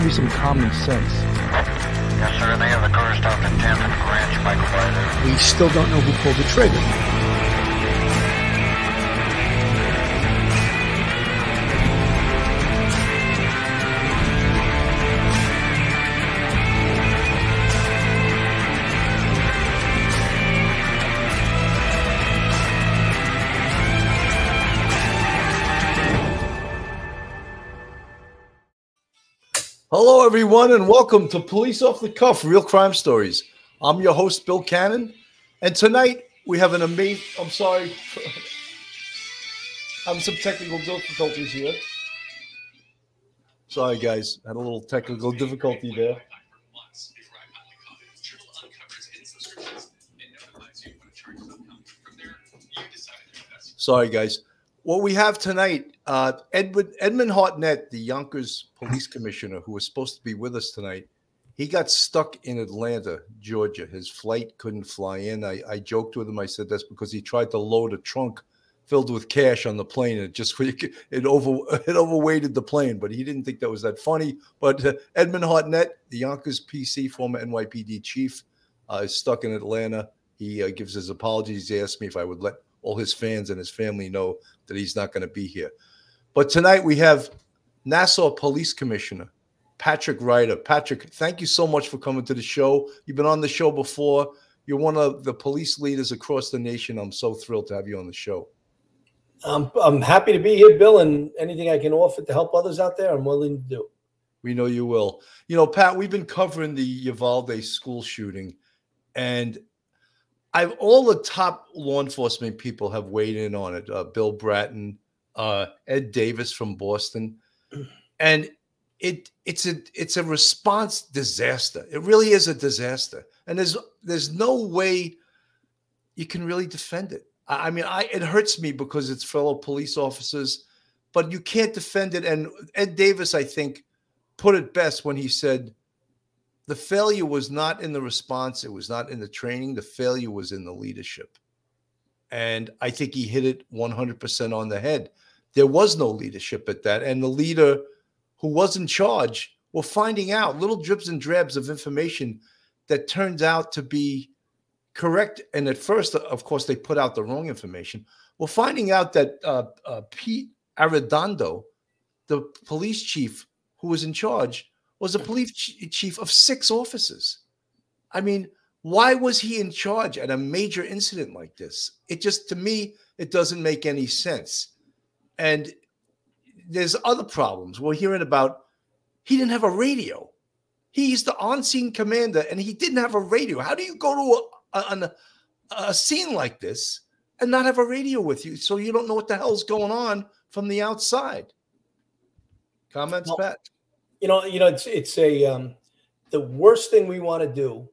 To be some common sense. Yes, sir. They have the car stopped 10th and Ranch by Collider. We still don't know who pulled the trigger. Hello, everyone, and welcome to Police Off the Cuff Real Crime Stories. I'm your host, Bill Cannon, and tonight we have an amazing. I'm sorry, I'm some technical difficulties here. Sorry, guys, had a little technical difficulty there. Sorry, guys. What we have tonight, uh, Edward Edmund Hartnett, the Yonkers police commissioner, who was supposed to be with us tonight, he got stuck in Atlanta, Georgia. His flight couldn't fly in. I, I joked with him. I said that's because he tried to load a trunk filled with cash on the plane. And it just it over it overweighted the plane, but he didn't think that was that funny. But uh, Edmund Hartnett, the Yonkers PC, former NYPD chief, uh, is stuck in Atlanta. He uh, gives his apologies. He asked me if I would let all his fans and his family know that he's not going to be here. But tonight we have Nassau Police Commissioner Patrick Ryder. Patrick, thank you so much for coming to the show. You've been on the show before. You're one of the police leaders across the nation. I'm so thrilled to have you on the show. I'm, I'm happy to be here, Bill, and anything I can offer to help others out there, I'm willing to do. We know you will. You know, Pat, we've been covering the Uvalde school shooting, and I've all the top law enforcement people have weighed in on it. Uh, Bill Bratton, uh, Ed Davis from Boston, and it it's a it's a response disaster. It really is a disaster, and there's there's no way you can really defend it. I, I mean, I it hurts me because it's fellow police officers, but you can't defend it. And Ed Davis, I think, put it best when he said the failure was not in the response, it was not in the training, the failure was in the leadership. And I think he hit it 100% on the head. There was no leadership at that. And the leader who was in charge were finding out little drips and drabs of information that turned out to be correct. And at first, of course, they put out the wrong information. We're finding out that uh, uh, Pete Arredondo, the police chief who was in charge, was a police chief of six officers. I mean, why was he in charge at a major incident like this? It just, to me, it doesn't make any sense. And there's other problems. We're hearing about he didn't have a radio. He's the on-scene commander, and he didn't have a radio. How do you go to a, a, a scene like this and not have a radio with you, so you don't know what the hell's going on from the outside? Comments, well, Pat? You know, you know, it's it's a um, the worst thing we want to do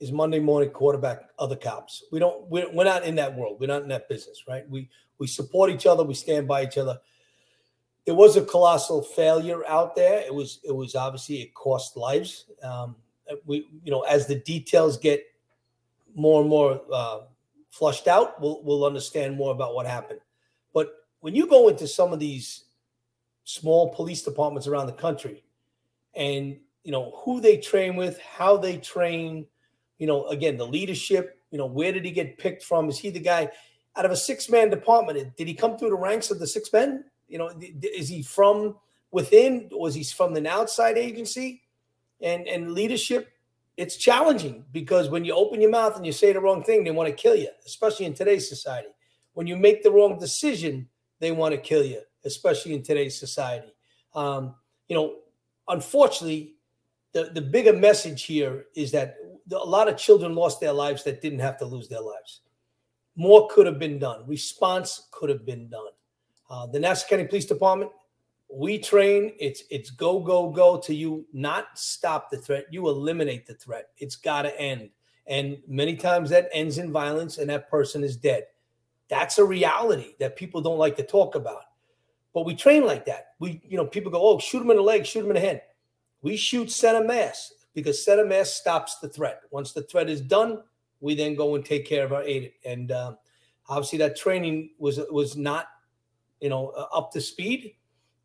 is Monday morning quarterback other cops. We don't. We're, we're not in that world. We're not in that business, right? We we support each other. We stand by each other it was a colossal failure out there. It was it was obviously it cost lives. Um, we you know as the details get more and more uh, flushed out, we'll we'll understand more about what happened. But when you go into some of these small police departments around the country, and you know who they train with, how they train, you know again the leadership, you know where did he get picked from? Is he the guy out of a six man department? Did he come through the ranks of the six men? You know, is he from within? Was he from an outside agency? And and leadership, it's challenging because when you open your mouth and you say the wrong thing, they want to kill you, especially in today's society. When you make the wrong decision, they want to kill you, especially in today's society. Um, you know, unfortunately, the, the bigger message here is that a lot of children lost their lives that didn't have to lose their lives. More could have been done. Response could have been done. Uh, the Nassau County Police Department, we train. It's it's go go go to you not stop the threat. You eliminate the threat. It's got to end. And many times that ends in violence, and that person is dead. That's a reality that people don't like to talk about. But we train like that. We, you know, people go, oh, shoot him in the leg, shoot him in the head. We shoot center mass because center mass stops the threat. Once the threat is done, we then go and take care of our aid. And uh, obviously, that training was was not you know, uh, up to speed.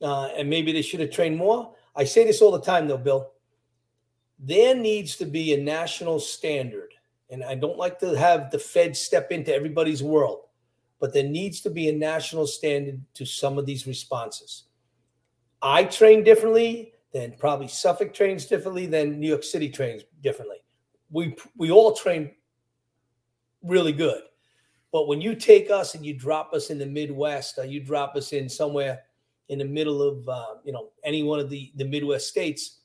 Uh, and maybe they should have trained more. I say this all the time, though, Bill. There needs to be a national standard. And I don't like to have the Fed step into everybody's world, but there needs to be a national standard to some of these responses. I train differently than probably Suffolk trains differently than New York City trains differently. We we all train really good. But when you take us and you drop us in the Midwest, or you drop us in somewhere in the middle of uh, you know any one of the the Midwest states,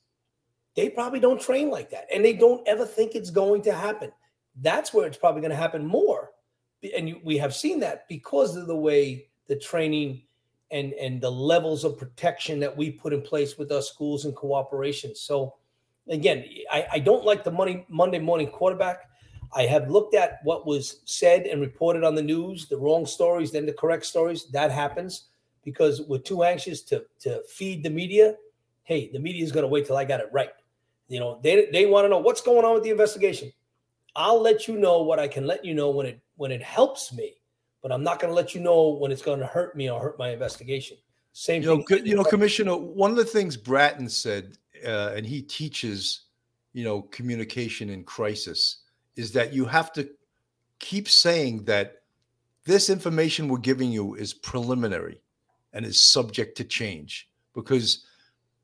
they probably don't train like that, and they don't ever think it's going to happen. That's where it's probably going to happen more, and you, we have seen that because of the way the training and and the levels of protection that we put in place with our schools and cooperation. So again, I, I don't like the money Monday morning quarterback. I have looked at what was said and reported on the news, the wrong stories, then the correct stories. That happens because we're too anxious to to feed the media. Hey, the media is going to wait till I got it right. You know, they they want to know what's going on with the investigation. I'll let you know what I can let you know when it when it helps me, but I'm not going to let you know when it's going to hurt me or hurt my investigation. Same you thing. Know, you know, Commissioner, one of the things Bratton said, uh, and he teaches, you know, communication in crisis is that you have to keep saying that this information we're giving you is preliminary and is subject to change because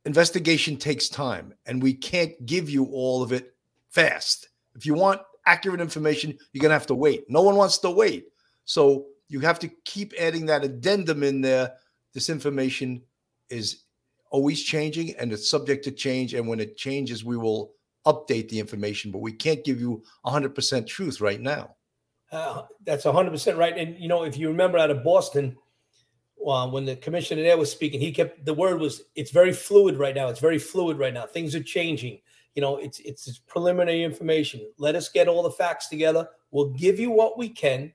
investigation takes time and we can't give you all of it fast. If you want accurate information, you're going to have to wait. No one wants to wait. So you have to keep adding that addendum in there. This information is always changing and it's subject to change. And when it changes, we will update the information, but we can't give you 100% truth right now. Uh, that's 100% right. And, you know, if you remember out of Boston, uh, when the commissioner there was speaking, he kept the word was it's very fluid right now. It's very fluid right now. Things are changing. You know, it's, it's it's preliminary information. Let us get all the facts together. We'll give you what we can,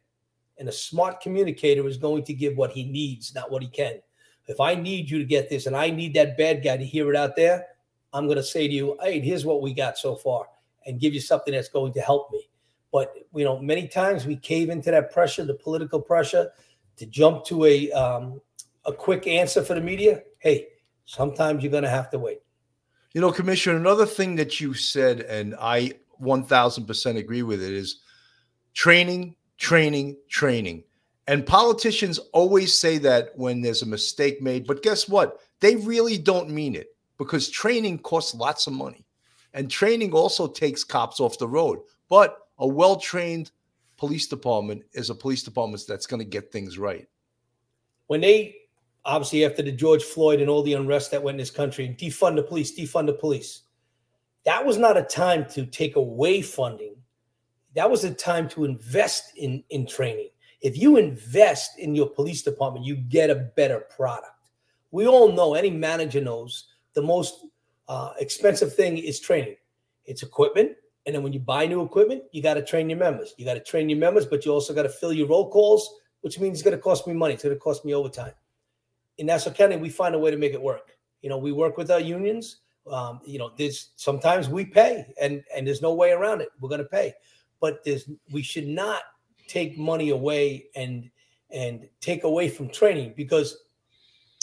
and a smart communicator is going to give what he needs, not what he can. If I need you to get this, and I need that bad guy to hear it out there, I'm going to say to you, hey, here's what we got so far, and give you something that's going to help me. But you know, many times we cave into that pressure, the political pressure, to jump to a um, a quick answer for the media. Hey, sometimes you're going to have to wait. You know, Commissioner, another thing that you said, and I 1000% agree with it, is training, training, training. And politicians always say that when there's a mistake made, but guess what? They really don't mean it because training costs lots of money. And training also takes cops off the road. But a well trained police department is a police department that's going to get things right. When they obviously after the George Floyd and all the unrest that went in this country, defund the police, defund the police. That was not a time to take away funding. That was a time to invest in, in training. If you invest in your police department, you get a better product. We all know, any manager knows the most uh, expensive thing is training. It's equipment. And then when you buy new equipment, you got to train your members. You got to train your members, but you also got to fill your roll calls, which means it's going to cost me money. It's going to cost me overtime. In Nassau County, we find a way to make it work. You know, we work with our unions. Um, you know, there's sometimes we pay, and and there's no way around it. We're going to pay, but there's we should not take money away and and take away from training because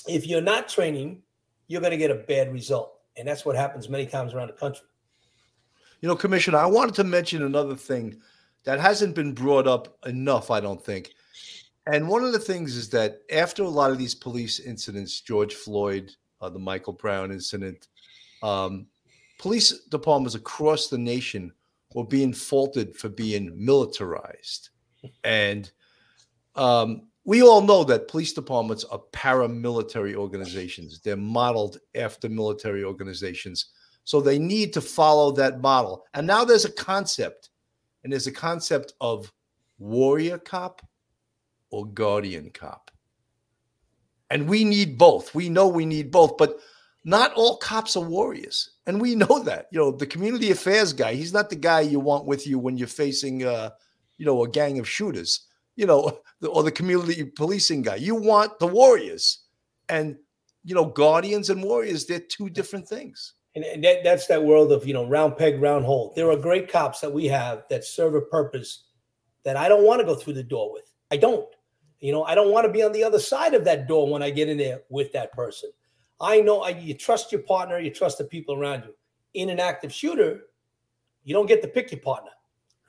if you're not training, you're going to get a bad result. And that's what happens many times around the country. You know, Commissioner, I wanted to mention another thing that hasn't been brought up enough, I don't think. And one of the things is that after a lot of these police incidents, George Floyd, uh, the Michael Brown incident, um, police departments across the nation were being faulted for being militarized. And um, we all know that police departments are paramilitary organizations. They're modeled after military organizations. So they need to follow that model. And now there's a concept, and there's a concept of warrior cop or guardian cop. And we need both. We know we need both, but not all cops are warriors. And we know that. You know, the community affairs guy, he's not the guy you want with you when you're facing uh, you know, a gang of shooters you know, or the community policing guy. You want the warriors, and you know, guardians and warriors. They're two different things. And, that, that's that world of you know, round peg, round hole. There are great cops that we have that serve a purpose that I don't want to go through the door with. I don't. You know, I don't want to be on the other side of that door when I get in there with that person. I know I, you trust your partner, you trust the people around you. In an active shooter, you don't get to pick your partner,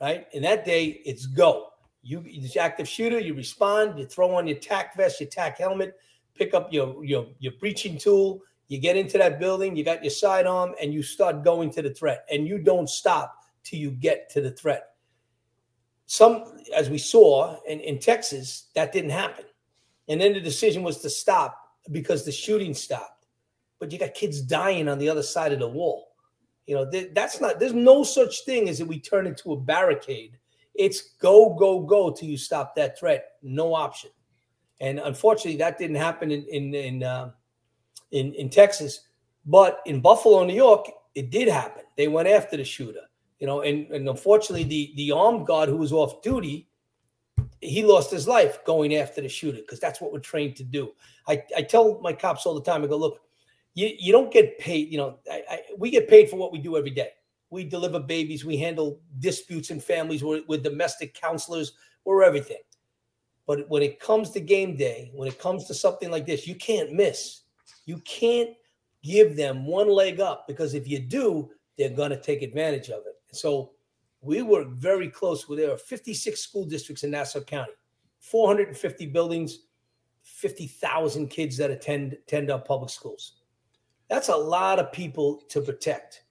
right? And that day, it's go. You, it's active shooter, you respond, you throw on your tack vest, your tack helmet, pick up your your your breaching tool, you get into that building, you got your sidearm, and you start going to the threat, and you don't stop till you get to the threat. Some, as we saw in, in Texas, that didn't happen. And then the decision was to stop because the shooting stopped. But you got kids dying on the other side of the wall. You know, th- that's not, there's no such thing as that we turn into a barricade. It's go, go, go till you stop that threat. No option. And unfortunately, that didn't happen in, in, in, uh, in, in Texas. But in Buffalo, New York, it did happen. They went after the shooter, you know, and, and unfortunately, the, the armed guard who was off duty, he lost his life going after the shooter because that's what we're trained to do. I, I tell my cops all the time, I go, look, you, you don't get paid, you know, I, I, we get paid for what we do every day. We deliver babies, we handle disputes in families, we're, we're domestic counselors, we're everything. But when it comes to game day, when it comes to something like this, you can't miss. You can't give them one leg up because if you do, they're going to take advantage of it. So we work very close with there are 56 school districts in Nassau County, 450 buildings, 50,000 kids that attend attend our public schools. That's a lot of people to protect.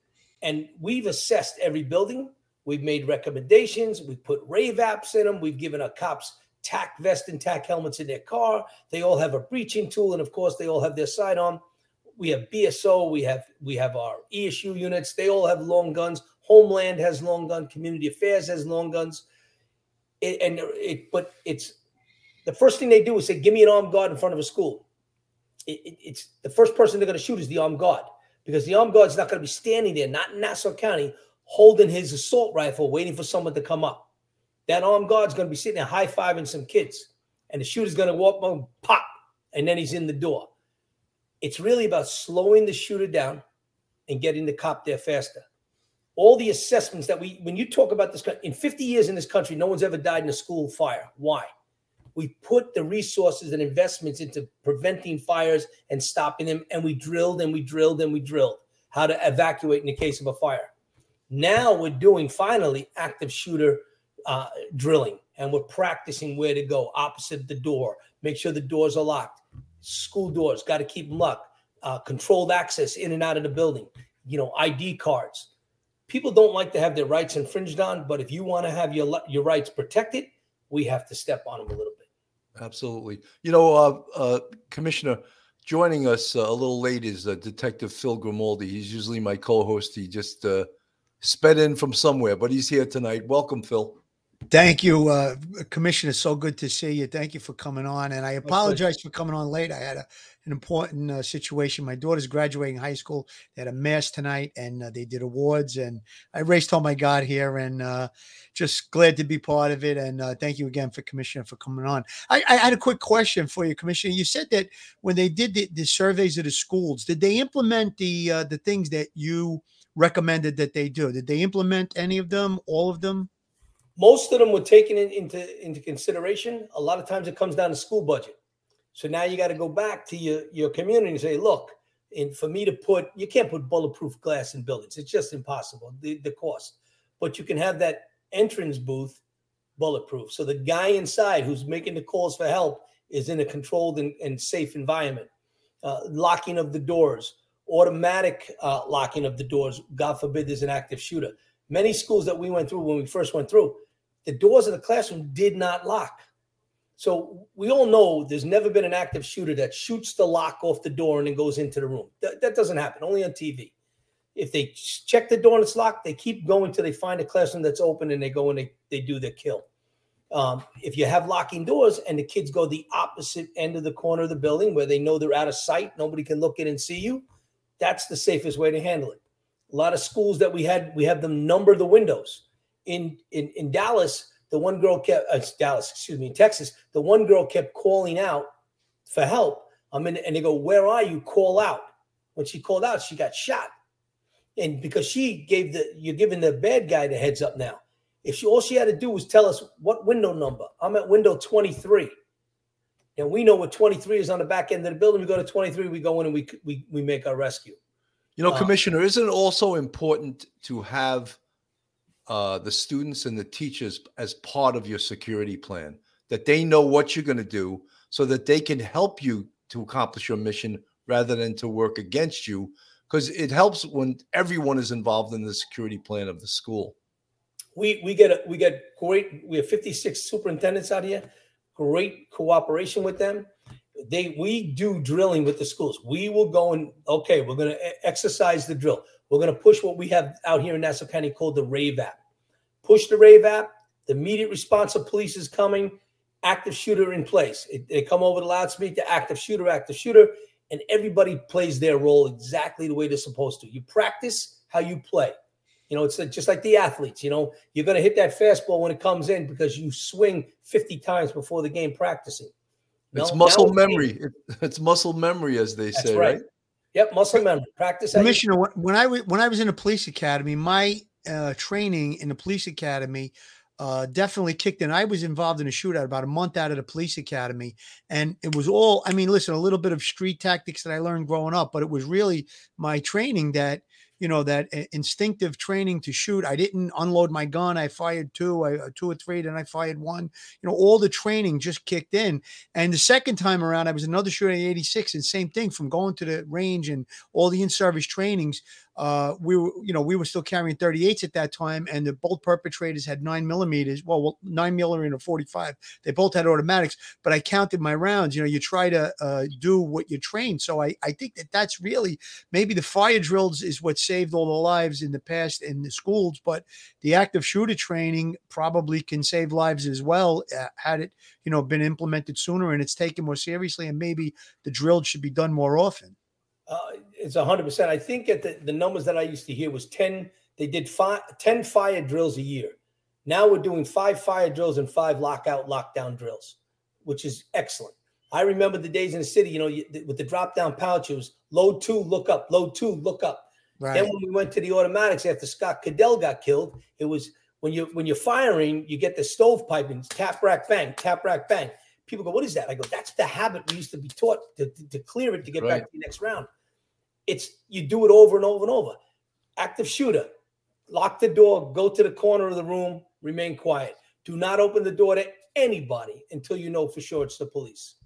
And we've assessed every building. We've made recommendations. We've put rave apps in them. We've given our cops tack vest and tack helmets in their car. They all have a breaching tool, and of course, they all have their sidearm. We have BSO. We have we have our ESU units. They all have long guns. Homeland has long gun. Community Affairs has long guns. It, and it, but it's the first thing they do is say, "Give me an armed guard in front of a school." It, it, it's the first person they're going to shoot is the armed guard because the armed guard's not going to be standing there, not in Nassau County, holding his assault rifle, waiting for someone to come up. That armed guard's going to be sitting there high fiving some kids, and the shooter's going to walk, boom, pop, and then he's in the door. It's really about slowing the shooter down and getting the cop there faster. All the assessments that we, when you talk about this, in 50 years in this country, no one's ever died in a school fire. Why? We put the resources and investments into preventing fires and stopping them, and we drilled and we drilled and we drilled how to evacuate in the case of a fire. Now we're doing finally active shooter uh, drilling and we're practicing where to go opposite the door. Make sure the doors are locked. School doors, got to keep them locked. Uh, controlled access in and out of the building. You know, ID cards. People don't like to have their rights infringed on, but if you want to have your your rights protected, we have to step on them a little bit. Absolutely. You know, uh, uh, Commissioner, joining us uh, a little late is uh, Detective Phil Grimaldi. He's usually my co-host. He just uh, sped in from somewhere, but he's here tonight. Welcome, Phil. Thank you, uh, Commissioner. So good to see you. Thank you for coming on. And I apologize for coming on late. I had a, an important uh, situation. My daughter's graduating high school. They had a mass tonight, and uh, they did awards. And I raced home. I got here, and uh, just glad to be part of it. And uh, thank you again for Commissioner for coming on. I, I, had a quick question for you, Commissioner. You said that when they did the, the surveys of the schools, did they implement the uh, the things that you recommended that they do? Did they implement any of them? All of them? Most of them were taken in, into into consideration. A lot of times it comes down to school budget. So now you got to go back to your your community and say, look, and for me to put, you can't put bulletproof glass in buildings. It's just impossible. The the cost, but you can have that entrance booth bulletproof. So the guy inside who's making the calls for help is in a controlled and, and safe environment. Uh, locking of the doors, automatic uh, locking of the doors. God forbid there's an active shooter. Many schools that we went through when we first went through, the doors of the classroom did not lock. So we all know there's never been an active shooter that shoots the lock off the door and then goes into the room. That, that doesn't happen, only on TV. If they check the door and it's locked, they keep going till they find a classroom that's open and they go and they, they do their kill. Um, if you have locking doors and the kids go the opposite end of the corner of the building where they know they're out of sight, nobody can look in and see you, that's the safest way to handle it. A lot of schools that we had, we have them number the windows. In in in Dallas, the one girl kept uh, Dallas, excuse me, in Texas, the one girl kept calling out for help. I'm in, and they go, "Where are you? Call out." When she called out, she got shot, and because she gave the you're giving the bad guy the heads up now. If she all she had to do was tell us what window number. I'm at window 23. And we know what 23 is on the back end of the building. We go to 23, we go in and we we we make our rescue. You know, Uh, Commissioner, isn't it also important to have uh, the students and the teachers as part of your security plan? That they know what you're going to do so that they can help you to accomplish your mission rather than to work against you. Because it helps when everyone is involved in the security plan of the school. we we get a, we get great we have 56 superintendents out here great cooperation with them they we do drilling with the schools we will go and okay we're going to exercise the drill we're going to push what we have out here in nassau county called the rave app push the rave app the immediate response of police is coming active shooter in place it, they come over the loudspeaker active shooter active shooter and everybody plays their role exactly the way they're supposed to you practice how you play you know, it's just like the athletes. You know, you're going to hit that fastball when it comes in because you swing 50 times before the game practicing. It's muscle memory. It- It's muscle memory, as they That's say, right. right? Yep, muscle memory. Practice. you- Commissioner, when- I when I was in the police academy, my uh, training in the police academy uh, definitely kicked in. I was involved in a shootout about a month out of the police academy, and it was all. I mean, listen, a little bit of street tactics that I learned growing up, but it was really my training that you know that instinctive training to shoot. I didn't unload my gun. I fired two, I, uh, two or three, then I fired one. You know, all the training just kicked in. And the second time around, I was another shooter in '86, and same thing from going to the range and all the in-service trainings uh, we were, you know, we were still carrying 38s at that time, and the both perpetrators had nine millimeters. Well, nine millimeter and a 45. They both had automatics, but I counted my rounds. You know, you try to uh, do what you train. So I, I think that that's really maybe the fire drills is what saved all the lives in the past in the schools, but the active shooter training probably can save lives as well. Uh, had it, you know, been implemented sooner and it's taken more seriously, and maybe the drill should be done more often. Uh, it's hundred percent. I think at the, the numbers that I used to hear was ten. They did five, 10 fire drills a year. Now we're doing five fire drills and five lockout lockdown drills, which is excellent. I remember the days in the city, you know, you, with the drop down pouch, it was load two, look up, load two, look up. Right. Then when we went to the automatics after Scott Gadell got killed, it was when you when you're firing, you get the stovepipe and tap rack bang, tap rack bang. People go, "What is that?" I go, "That's the habit we used to be taught to, to, to clear it to get Right. back to the next round." It's you do it over and over and over. Active shooter, lock the door, go to the corner of the room, remain quiet. Do not open the door to anybody until you know for sure it's the police.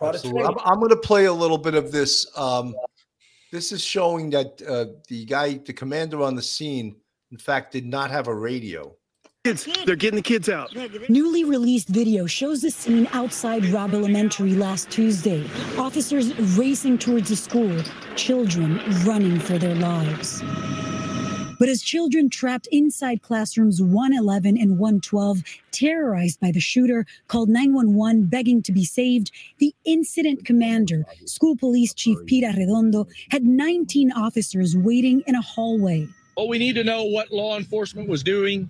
Absolutely. I'm. I'm going to play a little bit of this. Um, this is showing that uh, the guy, the commander on the scene, in fact, did not have a radio. Kids, they're getting the kids out. Newly released video shows the scene outside Robb Elementary last Tuesday. Officers racing towards the school, children running for their lives. But as children trapped inside classrooms 111 and 112, terrorized by the shooter, called 911 begging to be saved, the incident commander, school police chief Pete Arredondo, had 19 officers waiting in a hallway. Well, we need to know what law enforcement was doing,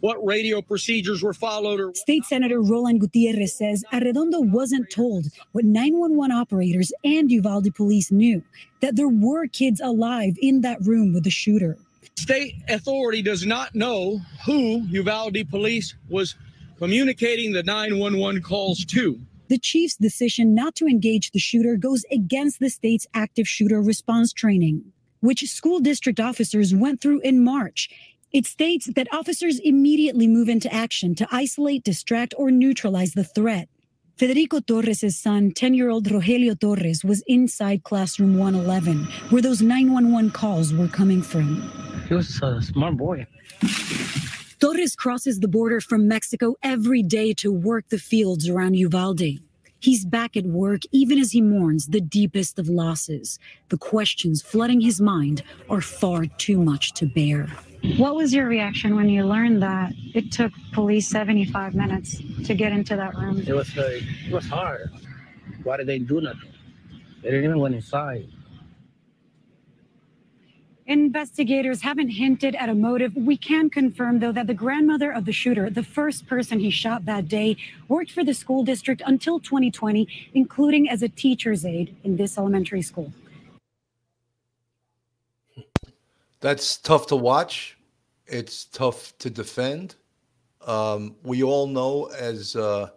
what radio procedures were followed, or State Senator Roland Gutierrez says Arredondo wasn't told what 911 operators and Uvalde police knew that there were kids alive in that room with the shooter. state authority does not know who Uvalde police was communicating the 911 calls to. The chief's decision not to engage the shooter goes against the state's active shooter response training, which school district officers went through in March. It states that officers immediately move into action to isolate, distract, or neutralize the threat. Federico Torres' son, 10 year old Rogelio Torres, was inside classroom 111, where those 911 calls were coming from. He was a smart boy. Torres crosses the border from Mexico every day to work the fields around Uvalde. He's back at work even as he mourns the deepest of losses. The questions flooding his mind are far too much to bear. What was your reaction when you learned that it took police 75 minutes to get into that room? It was like, it was hard. Why did they do nothing? They didn't even went inside. Investigators haven't hinted at a motive. We can confirm, though, that the grandmother of the shooter, the first person he shot that day, worked for the school district until 2020, including as a teacher's aide in this elementary school. That's tough to watch. It's tough to defend. Um, we all know as uh,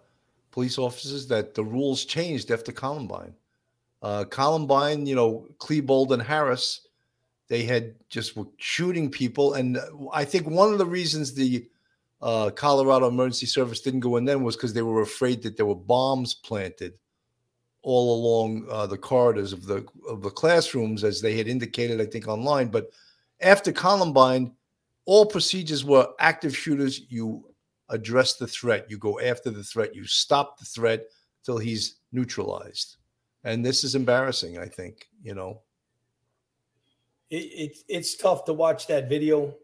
police officers that the rules changed after Columbine. Uh, Columbine, you know, Klebold and Harris, they had just were shooting people, and I think one of the reasons the uh, Colorado Emergency Service didn't go in then was because they were afraid that there were bombs planted all along uh, the corridors of the of the classrooms, as they had indicated, I think online. But after Columbine, all procedures were active shooters. You address the threat, you go after the threat, you stop the threat till he's neutralized. And this is embarrassing. I think you know. It, it, it's tough to watch that video.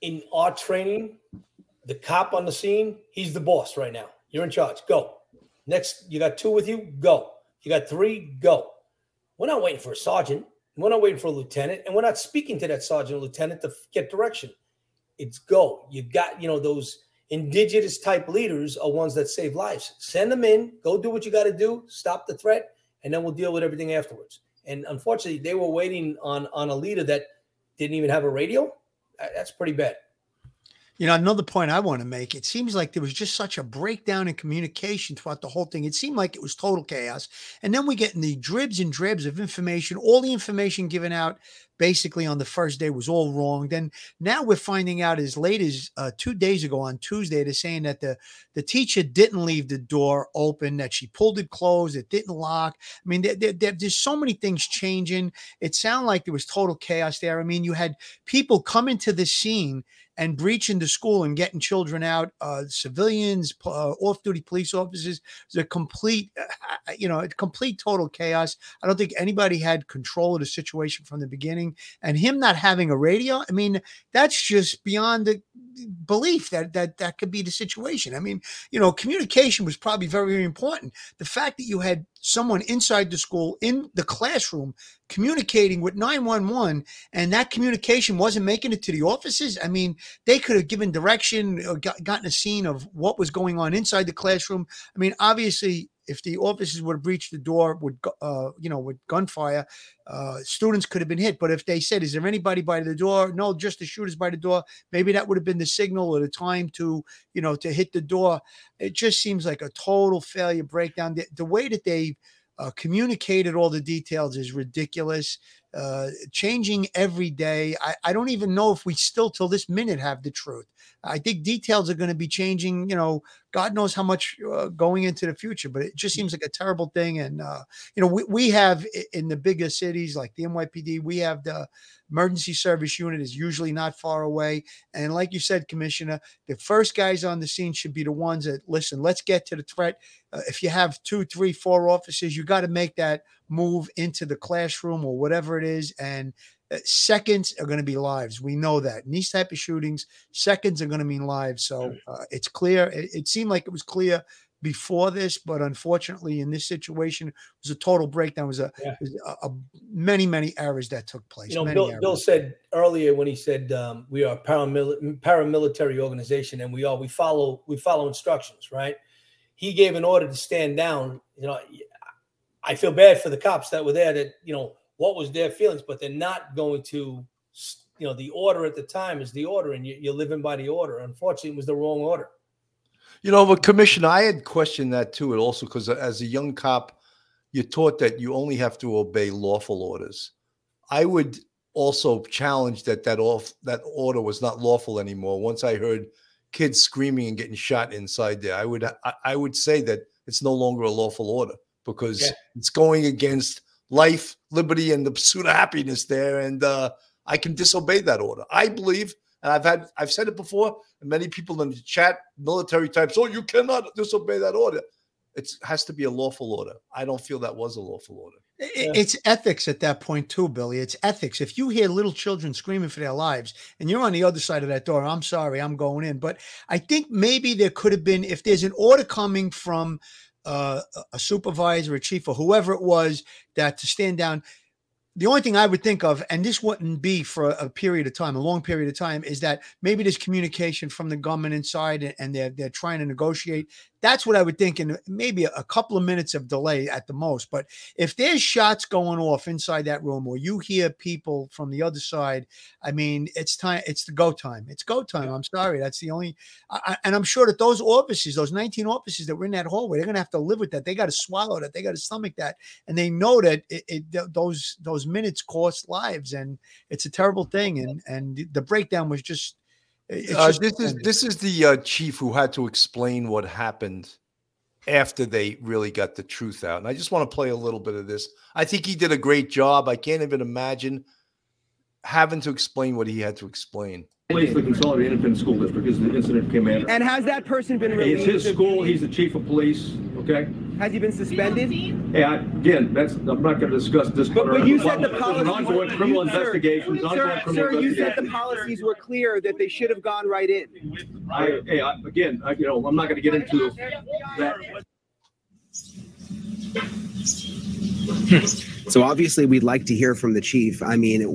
In our training, the cop on the scene, he's the boss right now. You're in charge. Go. Next, you got two with you, go. You got three, go. We're not waiting for a sergeant. We're not waiting for a lieutenant, and we're not speaking to that sergeant or lieutenant to get direction. It's go. You've got, you know, those indigenous type leaders are ones that save lives. Send them in, go do what you got to do, stop the threat, and then we'll deal with everything afterwards. And unfortunately, they were waiting on on a leader that didn't even have a radio. That's pretty bad. You know, another point I want to make it seems like there was just such a breakdown in communication throughout the whole thing. It seemed like it was total chaos. And then we get in the dribs and dribs of information. All the information given out basically on the first day was all wrong. Then now we're finding out as late as uh, two days ago on Tuesday, they're saying that the, the teacher didn't leave the door open, that she pulled it closed, it didn't lock. I mean, there, there, there's so many things changing. It sounded like there was total chaos there. I mean, you had people come into the scene and breaching the school and getting children out, uh, civilians, uh, off-duty police officers. It's a complete, uh, you know, complete total chaos. I don't think anybody had control of the situation from the beginning. And him not having a radio, I mean, that's just beyond the belief that that that could be the situation. I mean, you know, communication was probably very, very important. The fact that you had someone inside the school in the classroom communicating with 911 and that communication wasn't making it to the offices i mean they could have given direction or got, gotten a scene of what was going on inside the classroom i mean obviously if the officers would have breached the door with uh, you know with gunfire uh, students could have been hit but if they said is there anybody by the door no just the shooters by the door maybe that would have been the signal or the time to you know to hit the door it just seems like a total failure breakdown the, the way that they uh, communicated all the details is ridiculous uh, changing every day. I, I don't even know if we still till this minute have the truth. I think details are going to be changing. You know, God knows how much uh, going into the future, but it just seems like a terrible thing. And uh, you know, we, we have in the bigger cities like the NYPD, we have the emergency service unit is usually not far away. And like you said, Commissioner, the first guys on the scene should be the ones that listen. Let's get to the threat. Uh, if you have two, three, four officers, you got to make that move into the classroom or whatever it is. And seconds are going to be lives. We know that in these type of shootings, seconds are going to mean lives. So uh, it's clear. It, it, seemed like it was clear before this, but unfortunately, in this situation, it was a total breakdown. It was a, yeah. was a, a many many errors that took place. You know, Bill, Bill, said earlier when he said um, we are a paramil- paramilitary organization and we all we follow we follow instructions, right? He gave an order to stand down. You know, I feel bad for the cops that were there that, you know, what was their feelings, but they're not going to, you know, the order at the time is the order and you, are living by the order. Unfortunately, it was the wrong order. You know, but Commissioner, I had questioned that too, and also because as a young cop, you're taught that you only have to obey lawful orders. I would also challenge that that off that order was not lawful anymore. Once I heard kids screaming and getting shot inside there, I would I, I would say that it's no longer a lawful order because yeah. it's going against life, liberty, and the pursuit of happiness there. And uh, I can disobey that order. I believe, and I've had, I've said it before, and many people in the chat, military types, oh, you cannot disobey that order. It has to be a lawful order. I don't feel that was a lawful order. It's ethics at that point too, Billy. It's ethics. If you hear little children screaming for their lives and you're on the other side of that door, I'm sorry, I'm going in. But I think maybe there could have been, if there's an order coming from uh, a supervisor, a chief, or whoever it was that to stand down. The only thing I would think of, and this wouldn't be for a period of time, a long period of time, is that maybe there's communication from the government inside, and they're they're trying to negotiate. That's what I would think, in maybe a couple of minutes of delay at the most. But if there's shots going off inside that room, or you hear people from the other side, I mean, it's time. It's the go time. It's go time. I'm sorry. That's the only. I, and I'm sure that those offices, those 19 offices that were in that hallway, they're going to have to live with that. They got to swallow that. They got to stomach that, and they know that it, it, those those minutes cost lives, and it's a terrible thing. And and the breakdown was just uh, this is this is the uh, chief who had to explain what happened after they really got the truth out. And I just want to play a little bit of this. I think he did a great job. I can't even imagine having to explain what he had to explain. Police, the Consolidated Independent School District is the incident commander. And has that person been released? It's his school. He's the chief of police. Okay. Has he been suspended? Hey, again, that's I'm not going to discuss this. But, but you said the policies. ongoing criminal you, investigation. Sir, sir, sir you said the policies were clear that they should have gone right in. I, hey, I, again, I, you know, I'm not going to get into that. Hmm. so obviously, we'd like to hear from the chief. I mean. it-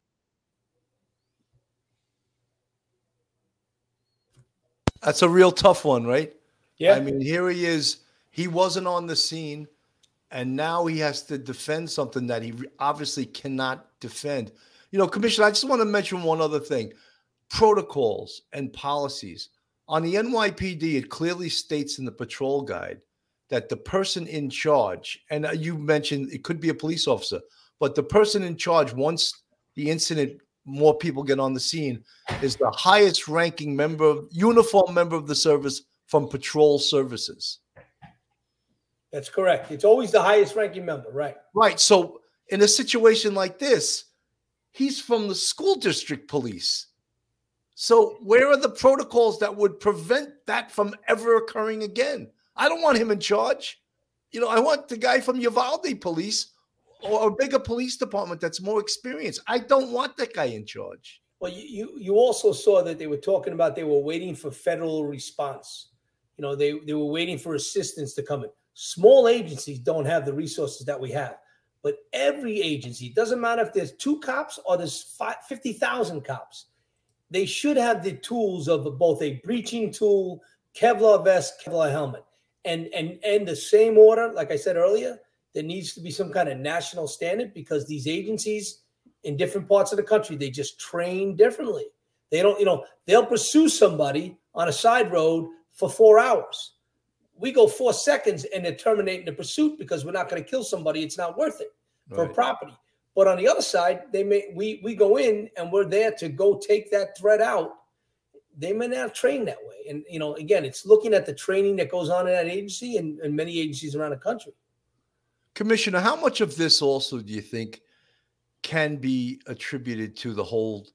That's a real tough one, right? Yeah. I mean, here he is. He wasn't on the scene, and now he has to defend something that he obviously cannot defend. You know, Commissioner, I just want to mention one other thing protocols and policies. On the NYPD, it clearly states in the patrol guide that the person in charge, and you mentioned it could be a police officer, but the person in charge, once the incident more people get on the scene is the highest ranking member uniform member of the service from patrol services that's correct it's always the highest ranking member right right so in a situation like this he's from the school district police so where are the protocols that would prevent that from ever occurring again i don't want him in charge you know i want the guy from uvalde police or a bigger police department that's more experienced. I don't want that guy in charge. Well, you, you you also saw that they were talking about they were waiting for federal response. You know, they they were waiting for assistance to come in. Small agencies don't have the resources that we have, but every agency doesn't matter if there's two cops or there's five, 50,000 cops. They should have the tools of both a breaching tool, Kevlar vest, Kevlar helmet, and and and the same order. Like I said earlier, there needs to be some kind of national standard because these agencies in different parts of the country they just train differently. They don't, you know, they'll pursue somebody on a side road for four hours. We go four seconds and they're terminating the pursuit because we're not going to kill somebody. It's not worth it for right. property. But on the other side, they may we we go in and we're there to go take that threat out. They may not train that way. And you know, again, it's looking at the training that goes on in that agency and, and many agencies around the country. Commissioner, how much of this also do you think can be attributed to the whole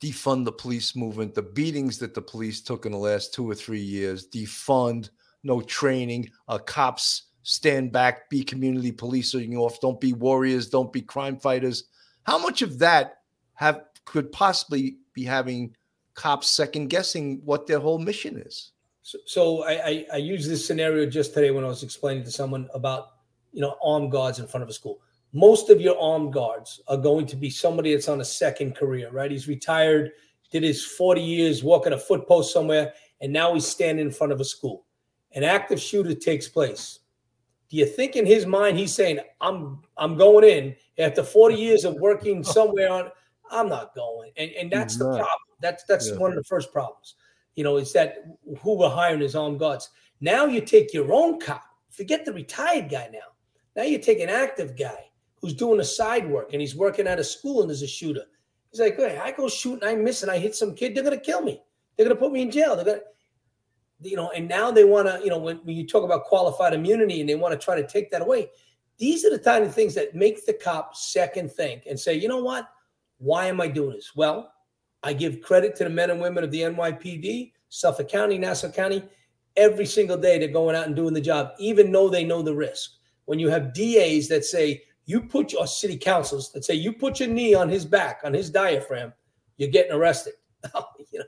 defund the police movement, the beatings that the police took in the last two or three years, defund, no training, uh, cops stand back, be community policing off, don't be warriors, don't be crime fighters. How much of that have could possibly be having cops second guessing what their whole mission is? So, so I, I, I used this scenario just today when I was explaining to someone about you know, armed guards in front of a school. Most of your armed guards are going to be somebody that's on a second career, right? He's retired, did his 40 years walking a foot post somewhere, and now he's standing in front of a school. An active shooter takes place. Do you think in his mind he's saying, I'm I'm going in after 40 years of working somewhere on I'm not going. And and that's the problem. That's that's yeah. one of the first problems. You know, is that who we're hiring as armed guards. Now you take your own cop. Forget the retired guy now. Now you take an active guy who's doing a side work and he's working at a school and there's a shooter. He's like, hey, I go shoot and I miss and I hit some kid, they're gonna kill me. They're gonna put me in jail. They're gonna, you know, and now they want to, you know, when, when you talk about qualified immunity and they want to try to take that away, these are the kind of things that make the cop second think and say, you know what? Why am I doing this? Well, I give credit to the men and women of the NYPD, Suffolk County, Nassau County. Every single day they're going out and doing the job, even though they know the risk when you have DAs that say, you put your city councils that say, you put your knee on his back, on his diaphragm, you're getting arrested. you know,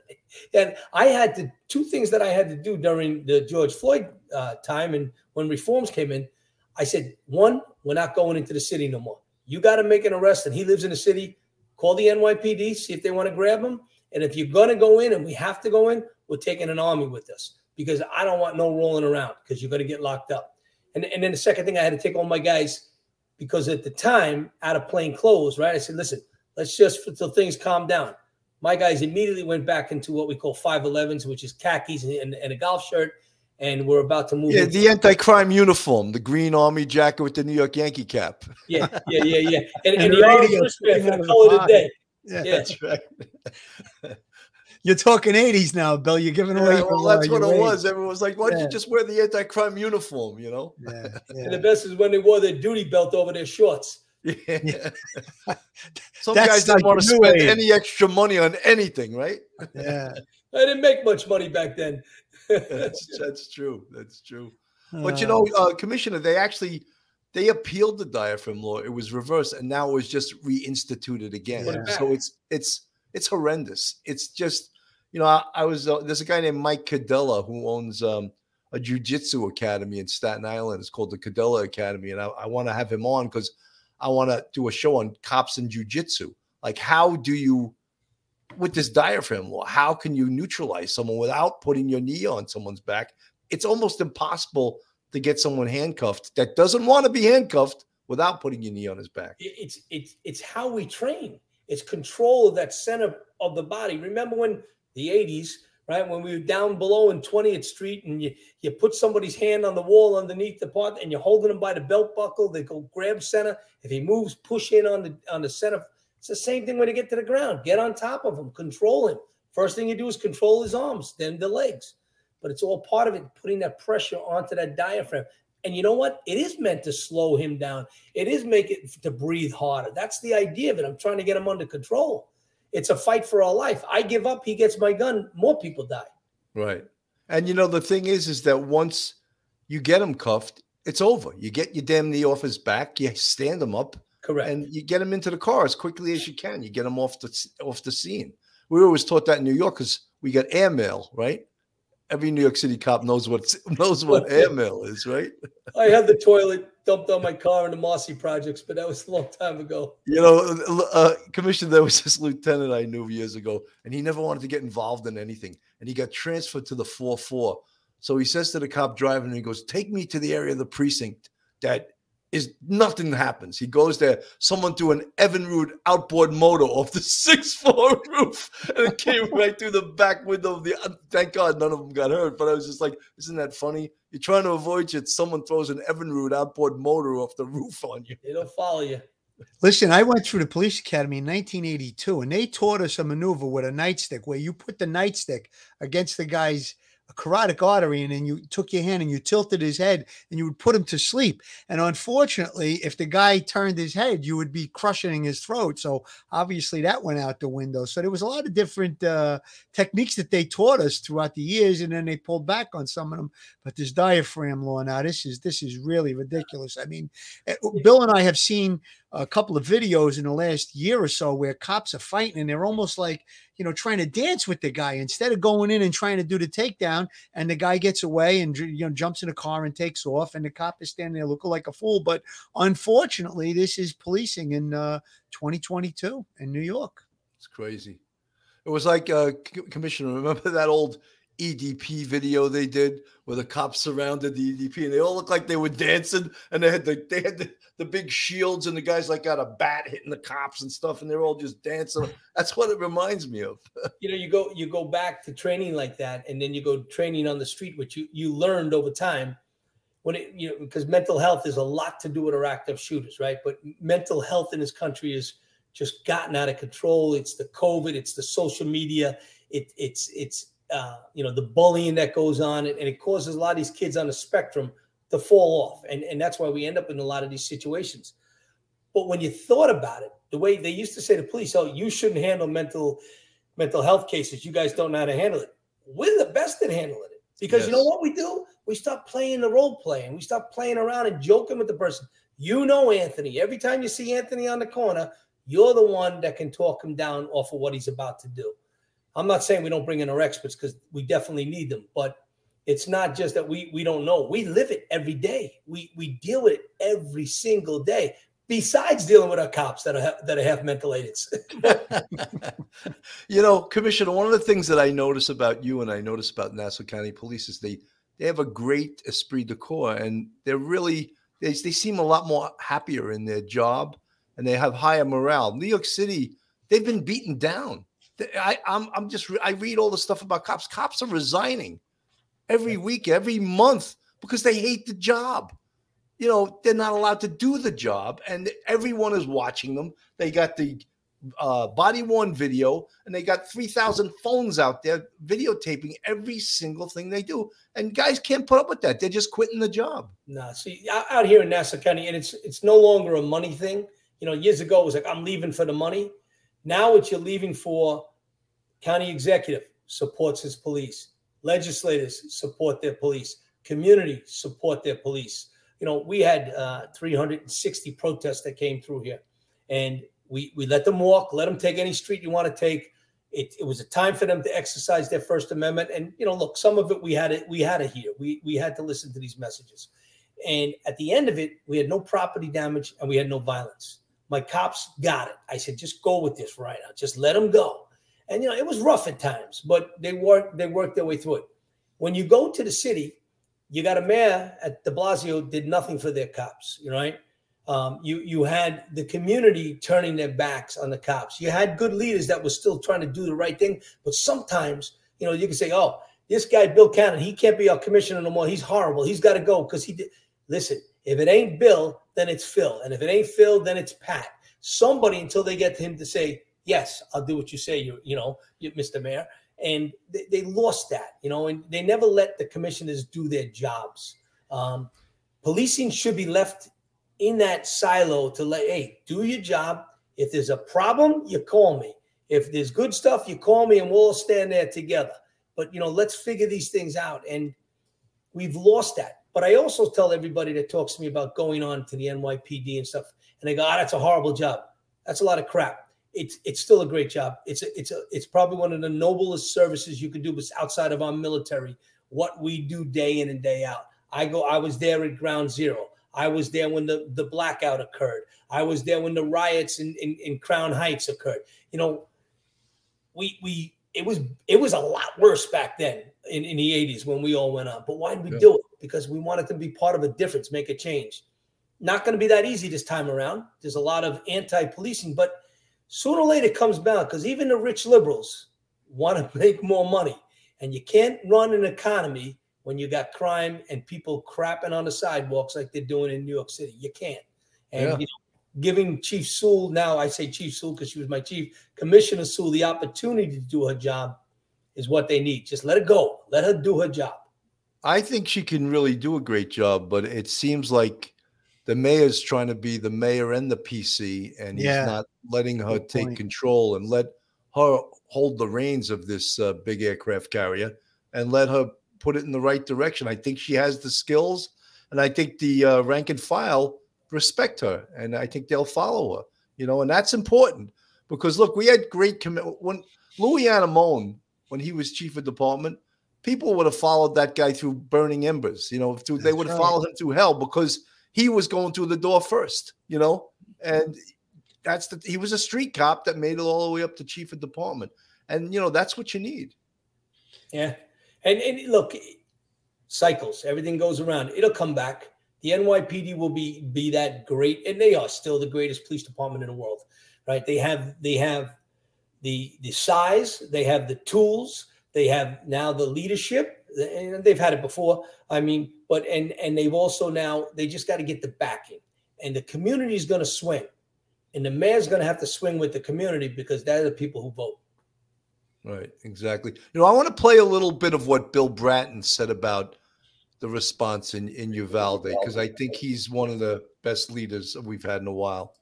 and I had to, two things that I had to do during the George Floyd uh, time and when reforms came in, I said, one, we're not going into the city no more. You got to make an arrest, and he lives in the city. Call the NYPD, see if they want to grab him. And if you're going to go in, and we have to go in, we're taking an army with us. because I don't want no rolling around because you're to get locked up. And, and then the second thing, I had to take all my guys because at the time, out of plain clothes, right? I said, listen, let's just until things calm down. My guys immediately went back into what we call 511s, which is khakis and, and a golf shirt. And we're about to move. Yeah, into- the anti-crime uniform, the green army jacket with the New York Yankee cap. yeah, yeah, yeah, yeah. And, and, And the orange wristband for the color of the day. Yeah. Yeah. That's right. You're talking 80s now, Bill. You're giving away. Yeah, well, that's uh, what it age. was. Everyone was like, "Why don't you just wear the anti-crime uniform?" You know. Yeah, yeah. And the best is when they wore their duty belt over their shorts. Yeah. Some That's guys didn't like want to the spend age. any extra money on anything, right? yeah. I didn't make much money back then. That's that's true. That's true. But you Uh, know, uh, Commissioner, they actually they appealed the diaphragm law. It was reversed, and now it was just reinstituted again. Put it So it's it's it's horrendous. It's just you know, I, I was uh, there's a guy named Mike Cadella who owns um, a jujitsu academy in Staten Island. It's called the Cadella Academy, and I, I want to have him on because I want to do a show on cops and jujitsu. Like, how do you with this diaphragm law, how can you neutralize someone without putting your knee on someone's back? It's almost impossible to get someone handcuffed that doesn't want to be handcuffed without putting your knee on his back. It's it's it's how we train. It's control of that center of the body. Remember when the 80s, right? When we were down below in 20th Street and you you put somebody's hand on the wall underneath the part and you're holding them by the belt buckle, they go grab center. If he moves, push in on the on the center. It's the same thing when you get to the ground. Get on top of him, control him. First thing you do is control his arms, then the legs. But it's all part of it, putting that pressure onto that diaphragm. And you know what? It is meant to slow him down. It is make it to breathe harder. That's the idea of it. I'm trying to get him under control. It's a fight for our life. I give up, he gets my gun, more people die. Right. And you know, the thing is, is that once you get him cuffed, it's over. You get your damn knee off his back, you stand him up, Correct. and you get him into the car as quickly as you can. You get him off the off the scene. We were always taught that in New York because we got airmail, right? Every New York City cop knows what knows what airmail is, right? I had the toilet dumped on my car in the Mossy projects, but that was a long time ago. You know, uh, Commissioner, there was this lieutenant I knew years ago, and he never wanted to get involved in anything. And he got transferred to the 4 4. So he says to the cop driving, and he goes, Take me to the area of the precinct that is nothing happens. He goes there, someone threw an Evinrude outboard motor off the sixth floor roof, and it came right through the back window of the. Thank God none of them got hurt, but I was just like, Isn't that funny? You're trying to avoid shit. Someone throws an Evinrude outboard motor off the roof on you. They don't follow you. Listen, I went through the police academy in 1982, and they taught us a maneuver with a nightstick where you put the nightstick against the guy's carotid artery, and then you took your hand and you tilted his head, and you would put him to sleep. And unfortunately, if the guy turned his head, you would be crushing his throat. So obviously, that went out the window. So there was a lot of different uh, techniques that they taught us throughout the years, and then they pulled back on some of them. But this diaphragm law now, this is this is really ridiculous. I mean, eh, Bill and I have seen a couple of videos in the last year or so where cops are fighting and they're almost like you know trying to dance with the guy instead of going in and trying to do the takedown and the guy gets away and you know jumps in a car and takes off and the cop is standing there looking like a fool but unfortunately this is policing in uh 2022 in new york It's crazy. It was like uh, Commissioner. Remember that old EDP video they did where the cops surrounded the EDP and they all looked like they were dancing and they had the they had the, the big shields and the guys like got a bat hitting the cops and stuff and they're all just dancing. That's what it reminds me of. you know you go you go back to training like that and then you go training on the street which you you learned over time when it you know because mental health is a lot to do with our active shooters right but mental health in this country is just gotten out of control it's the covid it's the social media it it's it's uh you know the bullying that goes on and, and it causes a lot of these kids on the spectrum to fall off and and that's why we end up in a lot of these situations but when you thought about it, the way they used to say to police, "Oh, you shouldn't handle mental mental health cases. You guys don't know how to handle it." We're the best at handling it because you know what we do? We stop playing the role play and we stop playing around and joking with the person. You know, Anthony. Every time you see Anthony on the corner, you're the one that can talk him down off of what he's about to do. I'm not saying we don't bring in our experts because we definitely need them, but it's not just that we we don't know. We live it every day. We we deal with it every single day besides dealing with our cops that are ha- that are half mental aids. you know, Commissioner, one of the things that I notice about you and I notice about Nassau County Police is they they have a great esprit de corps and they're really they, they seem a lot more happier in their job and they have higher morale. New York City, they've been beaten down. I, I'm I'm just I read all the stuff about cops. Cops are resigning every week, every month because they hate the job. You know, they're not allowed to do the job, and everyone is watching them. They got the uh, body worn video, and they got 3,000 phones out there videotaping every single thing they do. And guys can't put up with that. They're just quitting the job. No, see, out- out here in Nassau County, and it's it's no longer a money thing. You know, years ago it was like I'm leaving for the money. Now what you're leaving for county executive supports his police, legislators support their police, community support their police. You know, we had uh, 360 protests that came through here, and we we let them walk, let them take any street you want to take. It, it was a time for them to exercise their First Amendment, and you know, look, some of it we had it we had to hear. We we had to listen to these messages, and at the end of it, we had no property damage and we had no violence. My cops got it. I said, just go with this right now. Just let them go. And you know, it was rough at times, but they worked they worked their way through it. When you go to the city, you got a mayor at De Blasio did nothing for their cops. You know, right? Um, you you had the community turning their backs on the cops. You had good leaders that were still trying to do the right thing, but sometimes you know you can say, "Oh, this guy Bill Cannon, he can't be our commissioner no more. He's horrible. He's got to go because he did." Listen, if it ain't Bill, then it's Phil, and if it ain't Phil, then it's Pat. Somebody until they get to him to say, "Yes, I'll do what you say." You you know, you, Mr. Mayor, and they, they lost that. You know, and they never let the commissioners do their jobs. Um, policing should be left in that silo to let, hey, do your job. If there's a problem, you call me. If there's good stuff, you call me and we'll stand there together. But, you know, let's figure these things out. And we've lost that. But I also tell everybody that talks to me about going on to the NYPD and stuff, and they go, ah, that's a horrible job. That's a lot of crap. It's it's still a great job. It's a, it's a, it's probably one of the noblest services you can do outside of our military. What we do day in and day out. I go. I was there at Ground Zero. I was there when the, the blackout occurred. I was there when the riots in, in, in Crown Heights occurred. You know, we we it was it was a lot worse back then in, in the 80s when we all went on. But why did we Yeah. do it? Because we wanted them to be part of a difference, make a change. Not going to be that easy this time around. There's a lot of anti-policing, but sooner or later it comes down because even the rich liberals want to make more money. And you can't run an economy when you got crime and people crapping on the sidewalks like they're doing in New York City. You can't. And Yeah. you know, giving Chief Sewell, now I say Chief Sewell because she was my chief, Commissioner Sewell, the opportunity to do her job is what they need. Just let her go. Let her do her job. I think she can really do a great job, but it seems like the mayor's trying to be the mayor and the PC, and he's not letting her Good take point. control and let her hold the reins of this uh, big aircraft carrier and let her put it in the right direction. I think she has the skills, and I think the uh, rank and file respect her, and I think they'll follow her. You know, and that's important because look, we had great commi- when Louis Anemone, when he was chief of department, people would have followed that guy through burning embers. You know, through, they would have right. followed him through hell because he was going through the door first. You know, and that's the he was a street cop that made it all the way up to chief of department, and you know that's what you need. Yeah. And, and look, cycles, everything goes around. It'll come back. The NYPD will be be that great, and they are still the greatest police department in the world, right? They have they have the the size, they have the tools, they have now the leadership, and they've had it before. I mean, but and and they've also now they just got to get the backing, and the community is going to swing, and the mayor's going to have to swing with the community because they're the people who vote. Right, exactly. You know, I want to play a little bit of what Bill Bratton said about the response in in Uvalde because I think he's one of the best leaders we've had in a while.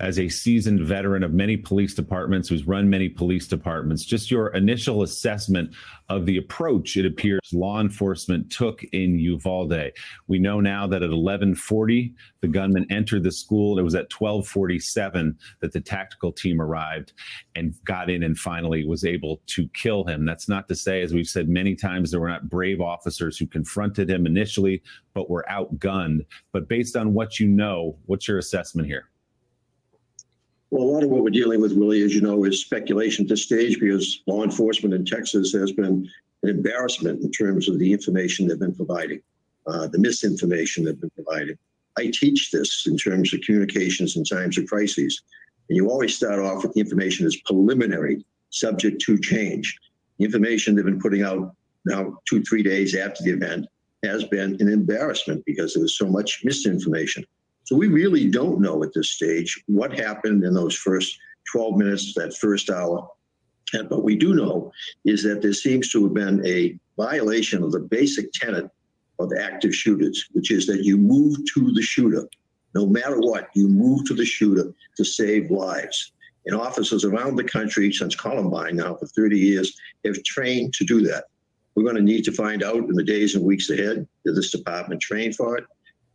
As a seasoned veteran of many police departments who's run many police departments. Just your initial assessment of the approach it appears law enforcement took in uvalde. We know now that at 1140 the gunman entered the school it was at 1247 that the tactical team arrived and got in and finally was able to kill him. That's not to say as we've said many times there were not brave officers who confronted him initially but were outgunned. But based on what you know what's your assessment here Well, a lot of what we're dealing with, really, as you know, is speculation at this stage because law enforcement in Texas has been an embarrassment in terms of the information they've been providing, uh, the misinformation they've been providing. I teach this in terms of communications in times of crises. And you always start off with the information as preliminary, subject to change. The information they've been putting out now, two, three days after the event, has been an embarrassment because there was so much misinformation. So we really don't know at this stage what happened in those first 12 minutes, that first hour. And what we do know is that there seems to have been a violation of the basic tenet of active shooters, which is that you move to the shooter. No matter what, you move to the shooter to save lives. And officers around the country since Columbine now for 30 years have trained to do that. We're going to need to find out in the days and weeks ahead did this department train for it?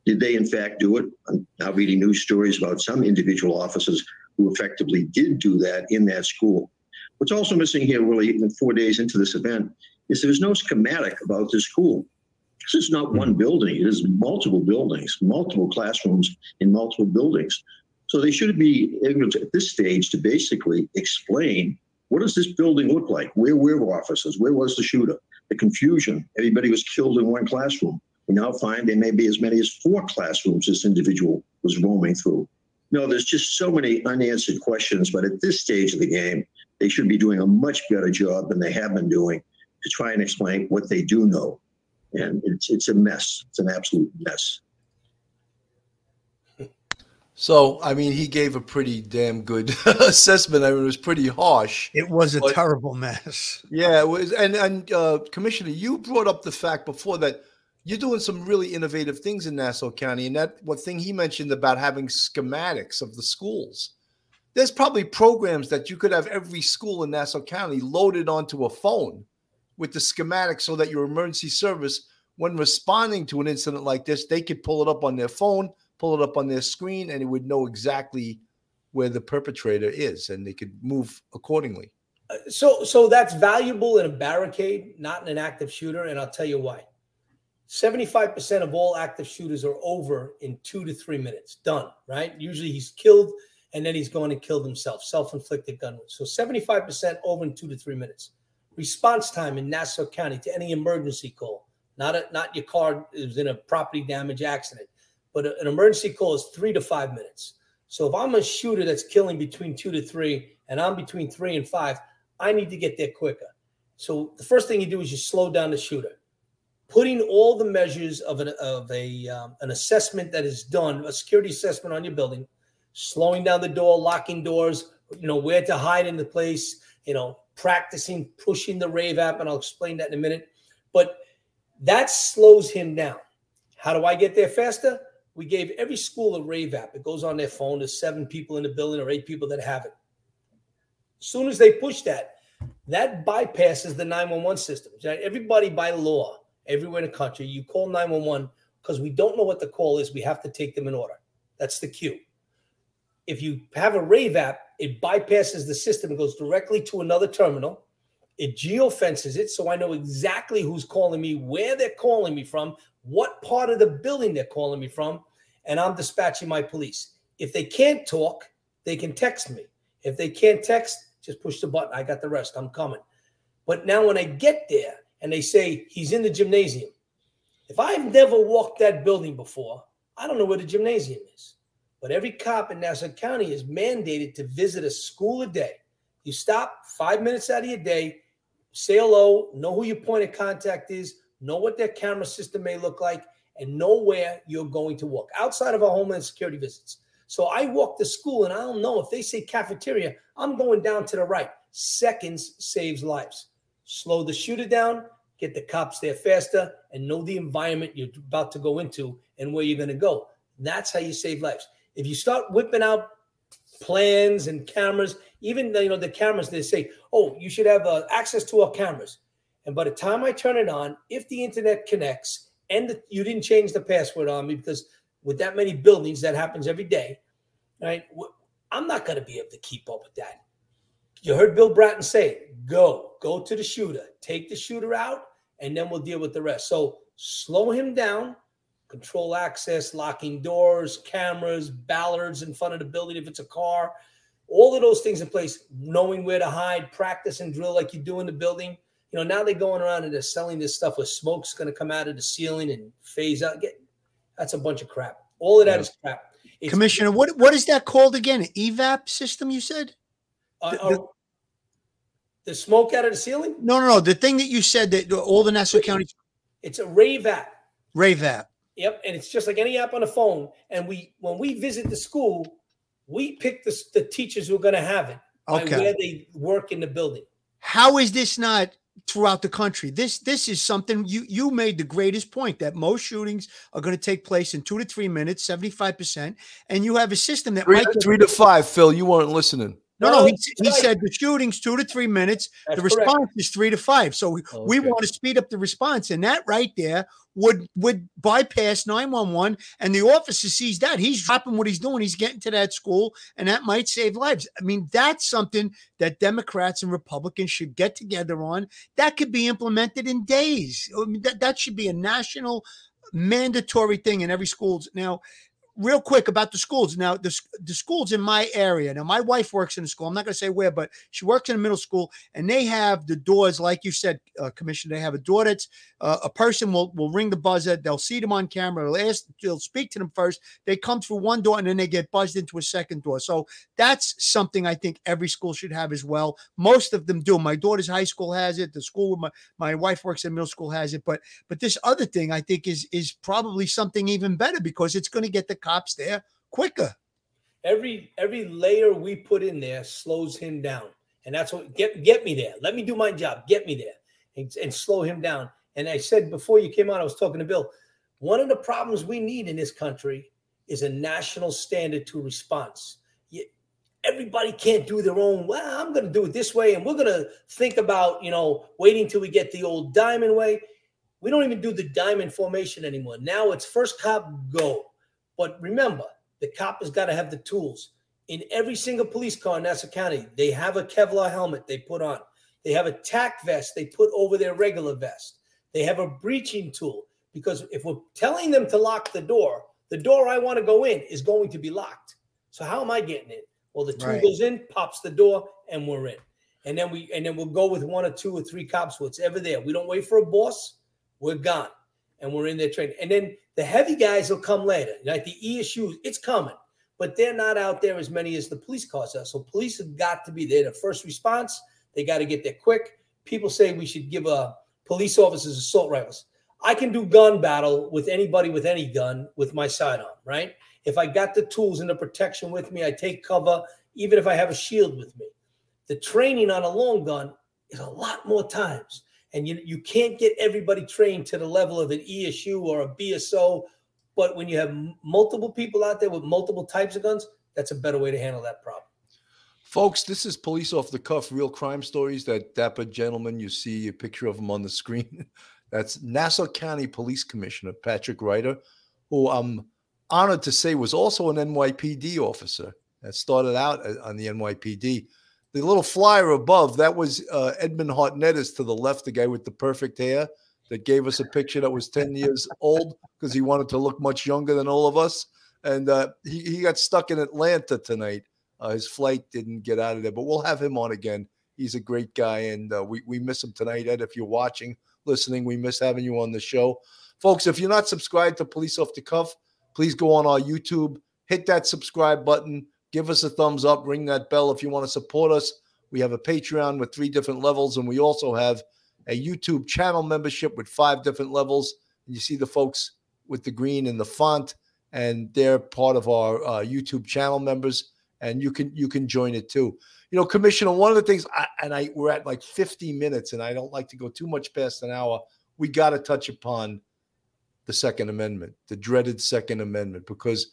Did they, in fact, do it? I'm now reading news stories about some individual officers who effectively did do that in that school. What's also missing here, really, four days into this event, is there's no schematic about this school. This is not one building, it is multiple buildings, multiple classrooms in multiple buildings. So they should be able to, at this stage, to basically explain what does this building look like? Where were officers? Where was the shooter? The confusion. Everybody was killed in one classroom. We now find there may be as many as four classrooms this individual was roaming through. No, there's just so many unanswered questions, but at this stage of the game, they should be doing a much better job than they have been doing to try and explain what they do know. And it's it's a mess. It's an absolute mess. So, I mean, he gave a pretty damn good assessment. I mean, it was pretty harsh. It was a But- terrible mess. Yeah, it was. And and uh, Commissioner, you brought up the fact before that you're doing some really innovative things in Nassau County, and that what thing he mentioned about having schematics of the schools. There's probably programs that you could have every school in Nassau County loaded onto a phone with the schematics so that your emergency service, when responding to an incident like this, they could pull it up on their phone, pull it up on their screen, and it would know exactly where the perpetrator is, and they could move accordingly. Uh, so, so that's valuable in a barricade, not in an active shooter, and I'll tell you why. Seventy-five percent of all active shooters are over in two to three minutes. Done. Right? Usually, he's killed, and then he's going and killed himself. Self-inflicted gun wound. So, seventy-five percent over in two to three minutes. Response time in Nassau County to any emergency call, not a, not your car is in a property damage accident, but an emergency call is three to five minutes. So, if I'm a shooter that's killing between two to three, and I'm between three and five, I need to get there quicker. So the first thing you do is you slow down the shooter. Putting all the measures of an of a um, an assessment that is done, a security assessment on your building, slowing down the door, locking doors, you know where to hide in the place, you know practicing pushing the Rave app, and I'll explain that in a minute. But that slows him down. How do I get there faster? We gave every school a Rave app. It goes on their phone. There's seven people in the building or eight people that have it. As soon as they push that, that bypasses the 911 system. Everybody by law, everywhere in the country, you call 911 because we don't know what the call is. We have to take them in order. That's the cue. If you have a Rave app, it bypasses the system. It goes directly to another terminal. It geofences it, so I know exactly who's calling me, where they're calling me from, what part of the building they're calling me from, and I'm dispatching my police. If they can't talk, they can text me. If they can't text, just push the button. I got the rest. I'm coming. But now when I get there and they say he's in the gymnasium, if I've never walked that building before, I don't know where the gymnasium is. But every cop in Nassau County is mandated to visit a school a day. You stop five minutes out of your day, say hello, know who your point of contact is, know what their camera system may look like, and know where you're going to walk outside of our homeland security visits. So I walk to school and I don't know if they say cafeteria, I'm going down to the right. Seconds saves lives. Slow the shooter down, get the cops there faster, and know the environment you're about to go into and where you're going to go. That's how you save lives. If you start whipping out plans and cameras, even the, you know the cameras, they say, "Oh, you should have uh, access to our cameras." And by the time I turn it on, if the internet connects and the, you didn't change the password on me, because with that many buildings, that happens every day, right? I'm not going to be able to keep up with that. You heard Bill Bratton say, "Go, go to the shooter, take the shooter out, and then we'll deal with the rest." So slow him down, control access, locking doors, cameras, bollards in front of the building if it's a car, all of those things in place, knowing where to hide, practice and drill like you do in the building. You know, now they're going around and they're selling this stuff where smoke's going to come out of the ceiling and phase out. Get that's a bunch of crap. All of that is crap. It's- Commissioner, what what is that called again? EVAP system? You said? Uh, The- uh, the smoke out of the ceiling? No, no, no. The thing that you said that all the Nassau County It's a rave app. rave app. Yep, and it's just like any app on the phone. And we, when we visit the school, we pick the, the teachers who are going to have it by Okay. where they work in the building. How is this not throughout the country? This this is something you you made the greatest point that most shootings are going to take place in two to three minutes, seventy five percent, and you have a system that Three, might three to five, Phil. You weren't listening. No, no, he, he said the shootings two to three minutes. That's the correct. response is three to five. So we, we want to speed up the response, and that right there would would bypass nine one one. And the officer sees that he's dropping what he's doing. He's getting to that school, and that might save lives. I mean, that's something that Democrats and Republicans should get together on. That could be implemented in days. I mean, that that should be a national mandatory thing in every schools now real quick about the schools. Now, the, the schools in my area. Now, my wife works in a school. I'm not going to say where, but she works in a middle school, and they have the doors, like you said, uh, Commissioner. They have a door that's uh, a person will will ring the buzzer. They'll see them on camera. They'll ask, they'll speak to them first. They come through one door, and then they get buzzed into a second door. So that's something I think every school should have as well. Most of them do. My daughter's high school has it. The school where my, my wife works in middle school has it. But but this other thing I think is is probably something even better because it's going to get the cops there quicker. Every every layer we put in there slows him down, and that's what get get me there. Let me do my job. Get me there, and, and slow him down. And I said before you came on, I was talking to Bill. One of the problems we need in this country is a national standard to response. You- everybody can't do their own. Well, I'm going to do it this way, and we're going to think about you know waiting till we get the old diamond way. We don't even do the diamond formation anymore. Now it's first cop go. But remember, the cop has got to have the tools. In every single police car in Nassau County, they have a Kevlar helmet they put on. They have a tack vest they put over their regular vest. They have a breaching tool because if we're telling them to lock the door, the door I want to go in is going to be locked. So how am I getting in? Well, the tool Right. goes in, pops the door, and we're in. And then we and then we'll go with one or two or three cops, what's ever there. We don't wait for a boss. We're gone, and we're in their training. And then the heavy guys will come later, like the ESUs. It's coming, but they're not out there as many as the police cars are. So police have got to be there. The first response, they got to get there quick. People say we should give a police officers assault rifles. I can do gun battle with anybody with any gun with my sidearm, right? If I got the tools and the protection with me, I take cover, even if I have a shield with me. The training on a long gun is a lot more times. And you, you can't get everybody trained to the level of an ESU or a BSO. But when you have multiple people out there with multiple types of guns, that's a better way to handle that problem. Folks, this is police off the cuff, real crime stories. That dapper gentleman, you see a picture of him on the screen. That's Nassau County Police Commissioner Patrick Ryder, who I'm honored to say was also an NYPD officer that started out uh, on the NYPD. The little flyer above, that was uh, Edmund Hartnett is to the left, the guy with the perfect hair that gave us a picture that was 10 years old because he wanted to look much younger than all of us. And uh, he, he got stuck in Atlanta tonight. Uh, his flight didn't get out of there, but we'll have him on again. He's a great guy, and uh, we, we miss him tonight. Ed, if you're watching, listening, we miss having you on the show. Folks, if you're not subscribed to Police Off the Cuff, please go on our YouTube, hit that subscribe button, give us a thumbs up, ring that bell if you want to support us. We have a Patreon with three different levels, and we also have a YouTube channel membership with five different levels. And you see the folks with the green and the font, and they're part of our uh, YouTube channel members, and you can you can join it too. You know, Commissioner, one of the things, I, and I we're at like 50 minutes, and I don't like to go too much past an hour. We got to touch upon the Second Amendment, the dreaded Second Amendment, because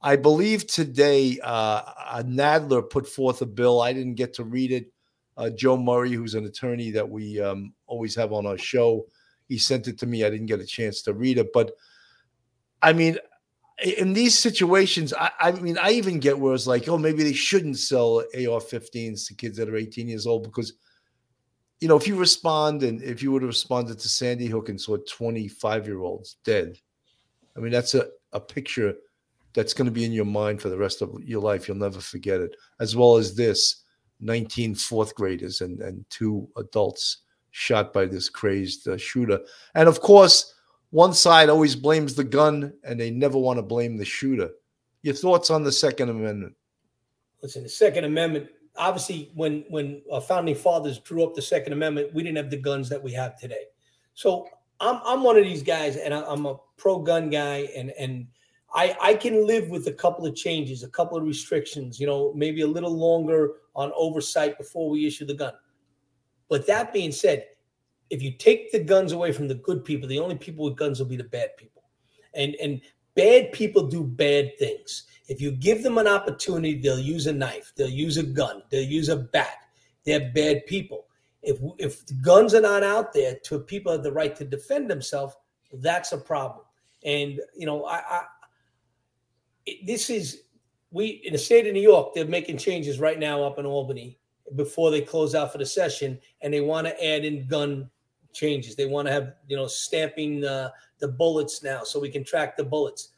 I believe today uh, Nadler put forth a bill. I didn't get to read it. Uh, Joe Murray, who's an attorney that we um, always have on our show, he sent it to me. I didn't get a chance to read it, but I mean, in these situations, I, I mean, I even get where it's like, oh, maybe they shouldn't sell AR-15s to kids that are 18 years old because, you know, if you respond and if you would have responded to Sandy Hook and saw 25 year olds dead, I mean, that's a, a picture that's going to be in your mind for the rest of your life. You'll never forget it. As well as this 19 fourth graders and, and two adults shot by this crazed uh, shooter. And of course, one side always blames the gun and they never want to blame the shooter. Your thoughts on the Second Amendment? Listen, the Second Amendment, obviously, when when our founding fathers drew up the Second Amendment, we didn't have the guns that we have today. So I'm I'm one of these guys, and I, I'm a pro gun guy, and and I I can live with a couple of changes, a couple of restrictions. You know, maybe a little longer on oversight before we issue the gun. But that being said, if you take the guns away from the good people, the only people with guns will be the bad people. And and bad people do bad things. If you give them an opportunity, they'll use a knife, they'll use a gun, they'll use a bat. They're bad people. If if guns are not out there to people have the right to defend themselves, that's a problem. And you know, I, I this is we in the state of New York, they're making changes right now up in Albany before they close out for the session, and they want to add in gun changes. They want to have you know stamping the the bullets now, so we can track the bullets.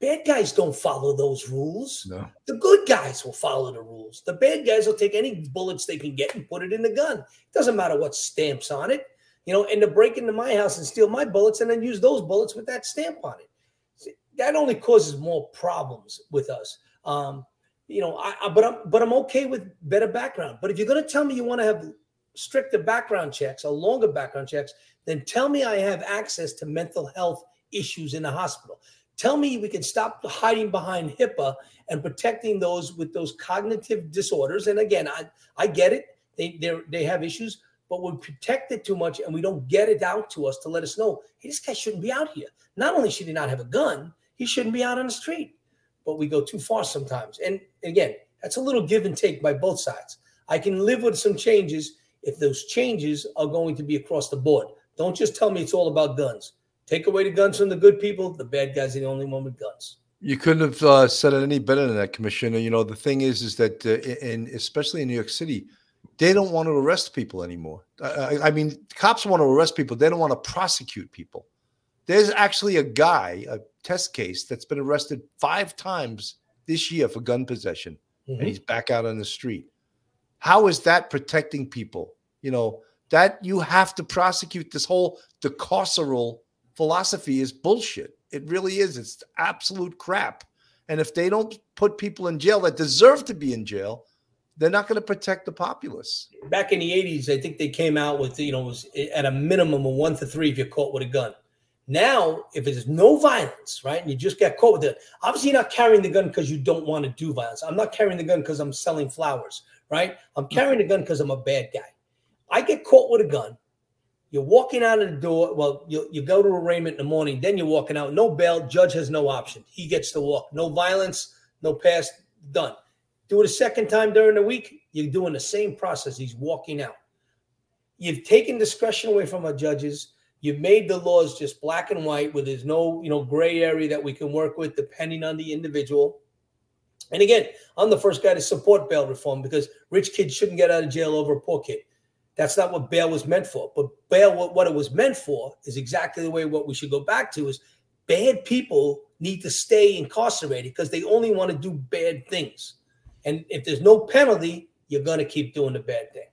Bad guys don't follow those rules. No. The good guys will follow the rules. The bad guys will take any bullets they can get and put it in the gun. It doesn't matter what stamps on it, you know. And to break into my house and steal my bullets and then use those bullets with that stamp on it. That only causes more problems with us. Um, you know, I, I, but I'm but I'm okay with better background. But if you're going to tell me you want to have stricter background checks or longer background checks, then tell me I have access to mental health issues in the hospital. Tell me we can stop hiding behind HIPAA and protecting those with those cognitive disorders. And again, I, I get it. They they they have issues, but we protect it too much and we don't get it out to us to let us know, hey, this guy shouldn't be out here. Not only should he not have a gun, he shouldn't be out on the street. But we go too far sometimes. And again, that's a little give and take by both sides. I can live with some changes if those changes are going to be across the board. Don't just tell me it's all about guns. Take away the guns from the good people. The bad guys are the only one with guns. You couldn't have uh, said it any better than that, Commissioner. You know, the thing is, is that uh, in especially in New York City, they don't want to arrest people anymore. I, I mean, cops want to arrest people. They don't want to prosecute people. There's actually a guy, a test case, that's been arrested five times this year for gun possession, Mhm. and he's back out on the street. How is that protecting people? You know, that you have to prosecute this whole decarceral philosophy is bullshit. It really is. It's absolute crap. And if they don't put people in jail that deserve to be in jail, they're not going to protect the populace. Back in the 80s, I think they came out with, you know, it was at a minimum of one to three if you're caught with a gun. Now, if there's no violence, right, and you just get caught with it, obviously you're not carrying the gun because you don't want to do violence. I'm not carrying the gun because I'm selling flowers, right? I'm mm-hmm. carrying the gun because I'm a bad guy. I get caught with a gun. You're walking out of the door. Well, you, you go to arraignment in the morning, then you're walking out. No bail. Judge has no option. He gets to walk. No violence, no past, done. Do it a second time during the week, you're doing the same process. He's walking out. You've taken discretion away from our judges. You've made the laws just black and white, where there's no, you know, gray area that we can work with depending on the individual. And again, I'm the first guy to support bail reform because rich kids shouldn't get out of jail over a poor kid. That's not what bail was meant for. But bail, what, what it was meant for, is exactly the way what we should go back to is bad people need to stay incarcerated because they only want to do bad things. And if there's no penalty, you're going to keep doing the bad thing.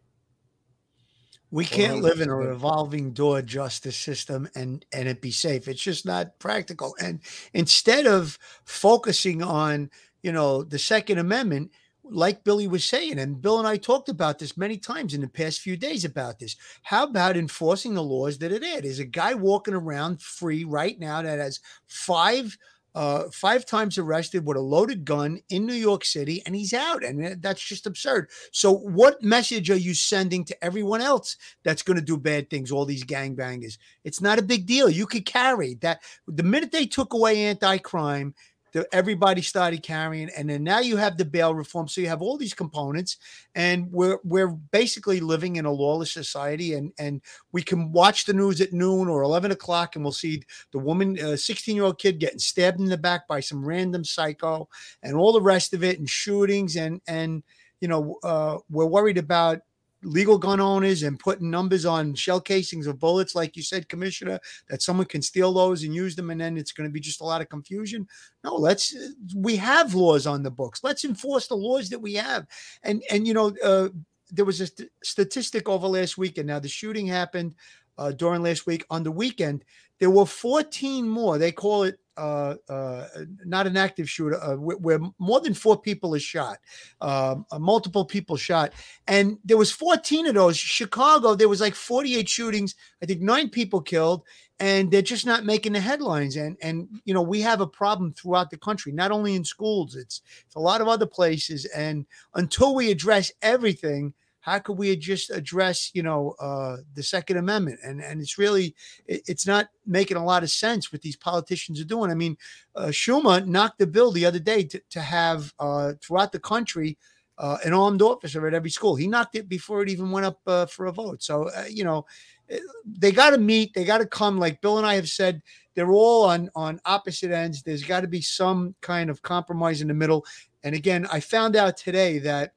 We can't live in a revolving door justice system and and it be safe. It's just not practical. And instead of focusing on, you know, the Second Amendment, like Billy was saying, and Bill and I talked about this many times in the past few days about this. How about enforcing the laws that it is? There's a guy walking around free right now that has five uh, five times arrested with a loaded gun in New York City, and he's out, and that's just absurd. So, what message are you sending to everyone else that's going to do bad things? All these gangbangers, it's not a big deal. You could carry that. The minute they took away anti-crime, the, everybody started carrying, and then now you have the bail reform. So you have all these components, and we're we're basically living in a lawless society, and and we can watch the news at noon or eleven o'clock, and we'll see the woman, a sixteen-year-old kid, getting stabbed in the back by some random psycho, and all the rest of it, and shootings, and and you know uh, we're worried about legal gun owners and putting numbers on shell casings of bullets, like you said, Commissioner, that someone can steal those and use them, and then it's going to be just a lot of confusion. No, let's. We have laws on the books. Let's enforce the laws that we have. And and you know, uh, there was a st- statistic over last weekend. Now the shooting happened uh, during last week. On the weekend, there were 14 more. They call it uh, uh, not an active shooter, uh, where, more than four people are shot, um, uh, multiple people shot, and there was 14 of those. Chicago, there was like 48 shootings. I think nine people killed, and they're just not making the headlines. And and you know we have a problem throughout the country, not only in schools. It's it's a lot of other places. And until we address everything how could we just address you know uh, the second amendment? And and it's really it, it's not making a lot of sense what these politicians are doing. I mean uh, schumer knocked the bill the other day to, to have uh, throughout the country uh, an armed officer at every school. He knocked it before it even went up uh, for a vote. So uh, you know eh, they got to meet they got to come. Like bill and i have said they're all on on opposite ends. There's got to be some kind of compromise in the middle. And again i found out today that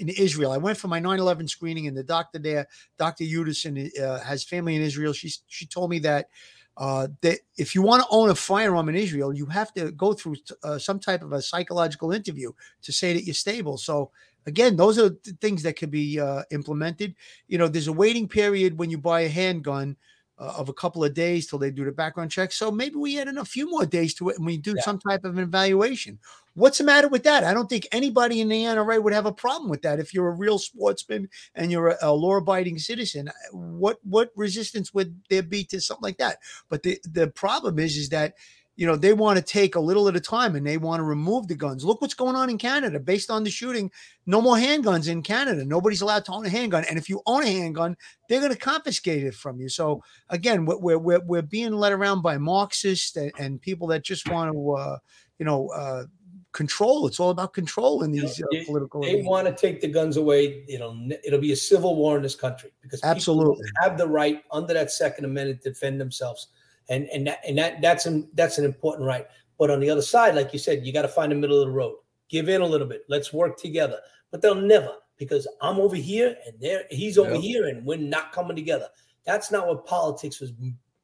in Israel. I went for my 9/11 screening, and the doctor there, Dr. Udison, uh, has family in Israel. She she told me that uh, that if you want to own a firearm in Israel, you have to go through uh, some type of a psychological interview to say that you're stable. So again, those are the things that could be uh, implemented. You know, there's a waiting period when you buy a handgun. Uh, of a couple of days till they do the background check. So maybe we add in a few more days to it and we do Yeah. some type of an evaluation. What's the matter with that? I don't think anybody in the NRA would have a problem with that. If you're a real sportsman and you're a, a law-abiding citizen, what what resistance would there be to something like that? But the the problem is is that you know they want to take a little at a time and they want to remove the guns. Look what's going on in Canada based on the shooting. No more handguns in Canada. Nobody's allowed to own a handgun, and if you own a handgun, they're going to confiscate it from you. So again, we're we're we're, we're being led around by Marxists and, and people that just want to uh, you know. Uh, Control. It's all about control in these uh, They- political. They arenas. want to take the guns away. It'll it'll be a civil war in this country because people Absolutely. have the right under that Second Amendment to defend themselves, and and that and that that's an that's an important right. But on the other side, like you said, you got to find the middle of the road. Give in a little bit. Let's work together. But they'll never because I'm over here and there he's over Yep. here and we're not coming together. That's not what politics was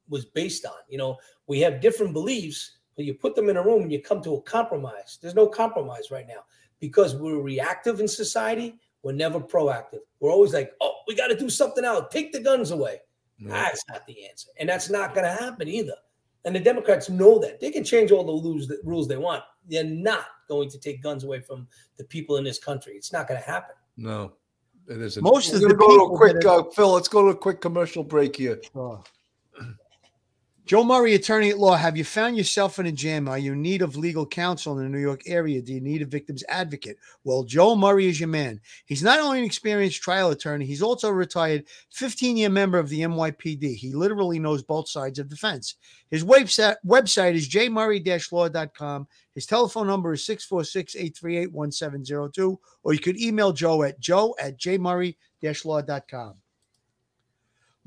was based on. You know, we have different beliefs, but you put them in a room and you come to a compromise. There's no compromise right now because we're reactive in society. We're never proactive. We're always like, oh, we got to do something else. Take the guns away. That's not the answer. And that's not going to happen either. And the Democrats know that. They can change all the rules, the rules they want. They're not going to take guns away from the people in this country. It's not going to happen. No, it isn't. Most We're of the go to people a quick uh, Phil. Let's go to a quick commercial break here. Joe Murray, attorney at law. Have you found yourself in a jam? Are you in need of legal counsel in the New York area? Do you need a victim's advocate? Well, Joe Murray is your man. He's not only an experienced trial attorney, he's also a retired 15 year member of the NYPD. He literally knows both sides of the fence. His website, website is jmurray law.com. His telephone number is 646 838 1702, or you could email Joe at joe at jmurray law.com.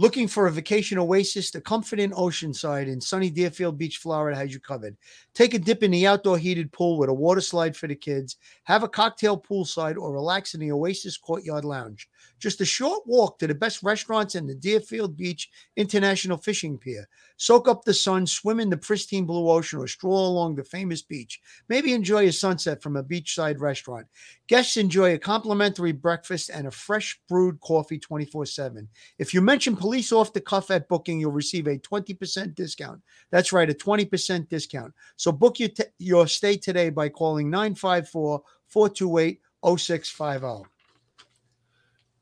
Looking for a vacation oasis, the Comfort Inn Oceanside in sunny Deerfield Beach, Florida has you covered. Take a dip in the outdoor heated pool with a water slide for the kids, have a cocktail poolside, or relax in the Oasis Courtyard Lounge. Just a short walk to the best restaurants in the Deerfield Beach International Fishing Pier. Soak up the sun, swim in the pristine blue ocean, or stroll along the famous beach. Maybe enjoy a sunset from a beachside restaurant. Guests enjoy a complimentary breakfast and a fresh brewed coffee 24 7. If you mention police off the cuff at booking, you'll receive a 20% discount. That's right, a 20% discount. So book your, t- your stay today by calling 954 428 0650.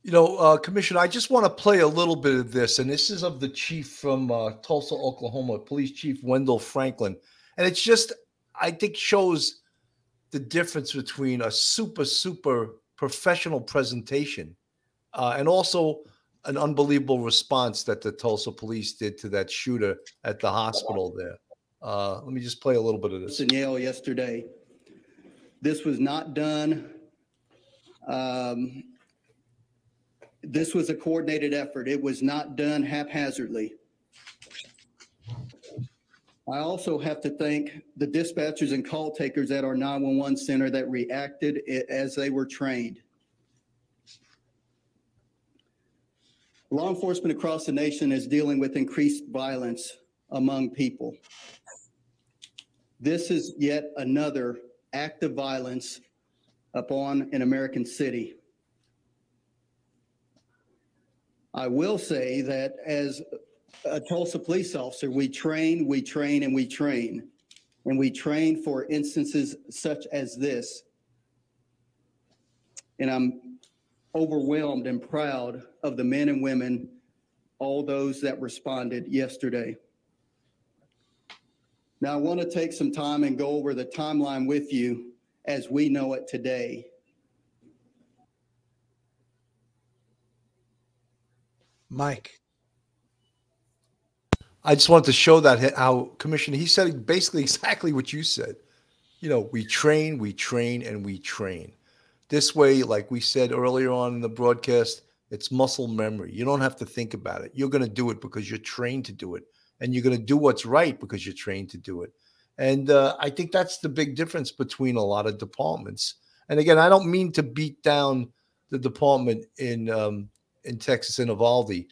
You know, uh, Commissioner, I just want to play a little bit of this, and this is of the chief from uh, Tulsa, Oklahoma, Police Chief Wendell Franklin, and it's just, I think, shows the difference between a super, super professional presentation uh, and also an unbelievable response that the Tulsa police did to that shooter at the hospital there. Uh, let me just play a little bit of this. in Yale yesterday. This was not done. Um, this was a coordinated effort. It was not done haphazardly. I also have to thank the dispatchers and call takers at our 911 center that reacted as they were trained. Law enforcement across the nation is dealing with increased violence among people. This is yet another act of violence upon an American city. I will say that as a Tulsa police officer, we train, we train, and we train. And we train for instances such as this. And I'm overwhelmed and proud of the men and women, all those that responded yesterday. Now, I want to take some time and go over the timeline with you as we know it today. Mike. I just wanted to show that how Commissioner he said basically exactly what you said. You know, we train, we train, and we train. This way, like we said earlier on in the broadcast, it's muscle memory. You don't have to think about it. You're going to do it because you're trained to do it, and you're going to do what's right because you're trained to do it. And uh, I think that's the big difference between a lot of departments. And again, I don't mean to beat down the department in um, in Texas in Uvalde,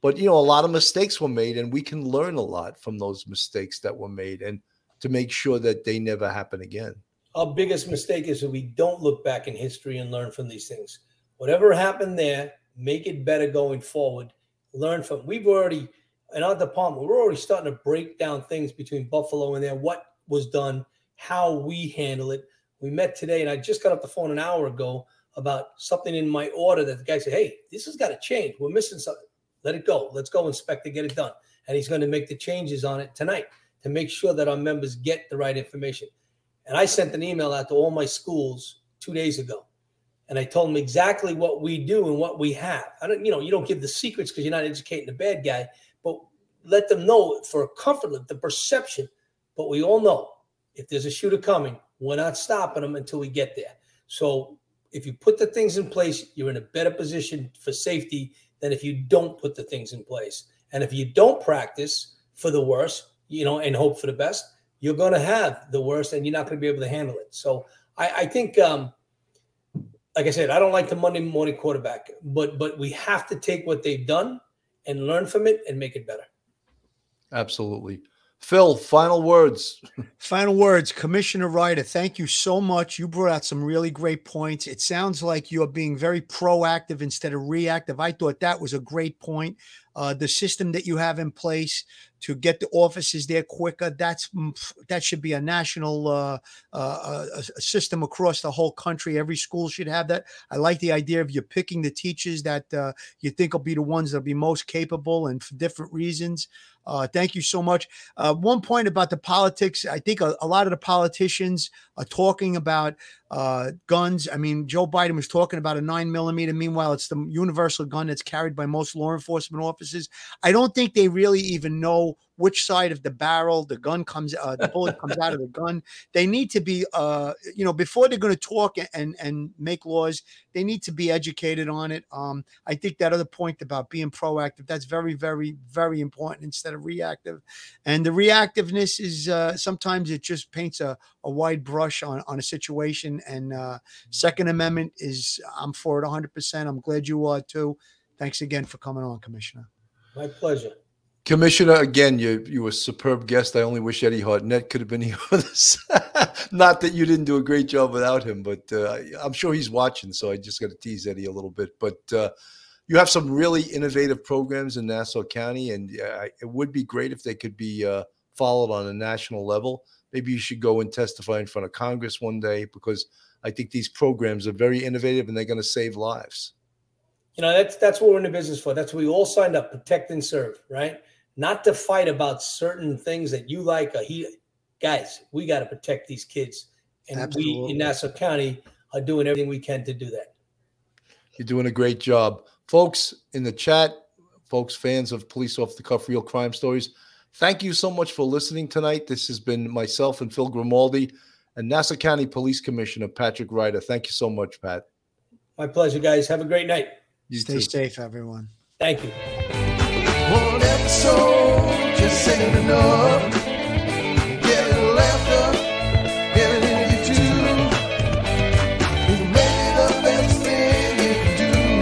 but you know, a lot of mistakes were made, and we can learn a lot from those mistakes that were made, and to make sure that they never happen again. Our biggest mistake is that we don't look back in history and learn from these things. Whatever happened there, make it better going forward. Learn from. We've already in our department, we're already starting to break down things between Buffalo and there. What was done, how we handle it. We met today, and I just got off the phone an hour ago about something in my order that the guy said, Hey, this has got to change. We're missing something. Let it go. Let's go, inspector, get it done. And he's going to make the changes on it tonight to make sure that our members get the right information. And I sent an email out to all my schools two days ago. And I told them exactly what we do and what we have. I don't, you know, you don't give the secrets because you're not educating the bad guy, but let them know for a comfort, the perception but we all know if there's a shooter coming, we're not stopping them until we get there. So if you put the things in place, you're in a better position for safety than if you don't put the things in place. And if you don't practice for the worst, you know, and hope for the best, you're going to have the worst and you're not going to be able to handle it. So I, I think, um, like I said, I don't like the Monday morning quarterback, but but we have to take what they've done and learn from it and make it better. Absolutely. Phil, final words. Final words. Commissioner Ryder, thank you so much. You brought out some really great points. It sounds like you're being very proactive instead of reactive. I thought that was a great point. Uh, the system that you have in place to get the offices there quicker. That's mm, that should be a national uh, uh, a, a system across the whole country. Every school should have that. I like the idea of you picking the teachers that uh, you think will be the ones that'll be most capable and for different reasons. Uh, thank you so much. Uh, one point about the politics. I think a, a lot of the politicians are talking about uh, guns. I mean, Joe Biden was talking about a nine millimeter. Meanwhile, it's the universal gun that's carried by most law enforcement officers. I don't think they really even know which side of the barrel the gun comes, uh, the bullet comes out of the gun. They need to be, uh, you know, before they're going to talk and and make laws, they need to be educated on it. Um, I think that other point about being proactive that's very, very, very important instead of reactive. And the reactiveness is uh, sometimes it just paints a, a wide brush on on a situation. And uh, Second Amendment is I'm for it 100. percent I'm glad you are too. Thanks again for coming on, Commissioner. My pleasure. Commissioner, again, you you were a superb guest. I only wish Eddie Hartnett could have been here with us. Not that you didn't do a great job without him, but uh, I'm sure he's watching. So I just got to tease Eddie a little bit. But uh, you have some really innovative programs in Nassau County, and uh, it would be great if they could be uh, followed on a national level. Maybe you should go and testify in front of Congress one day because I think these programs are very innovative and they're going to save lives. You know, that's that's what we're in the business for. That's what we all signed up, protect and serve, right? Not to fight about certain things that you like or he guys we got to protect these kids and Absolutely. we in nassau county are doing everything we can to do that. You're doing a great job. Folks in the chat folks fans of police off the cuff real crime stories thank you so much for listening tonight. This has been myself and phil grimaldi and nassau county police commissioner patrick ryder. Thank you so much pat. My pleasure guys. Have a great night. You stay too. safe everyone. Thank you episode just ain't enough.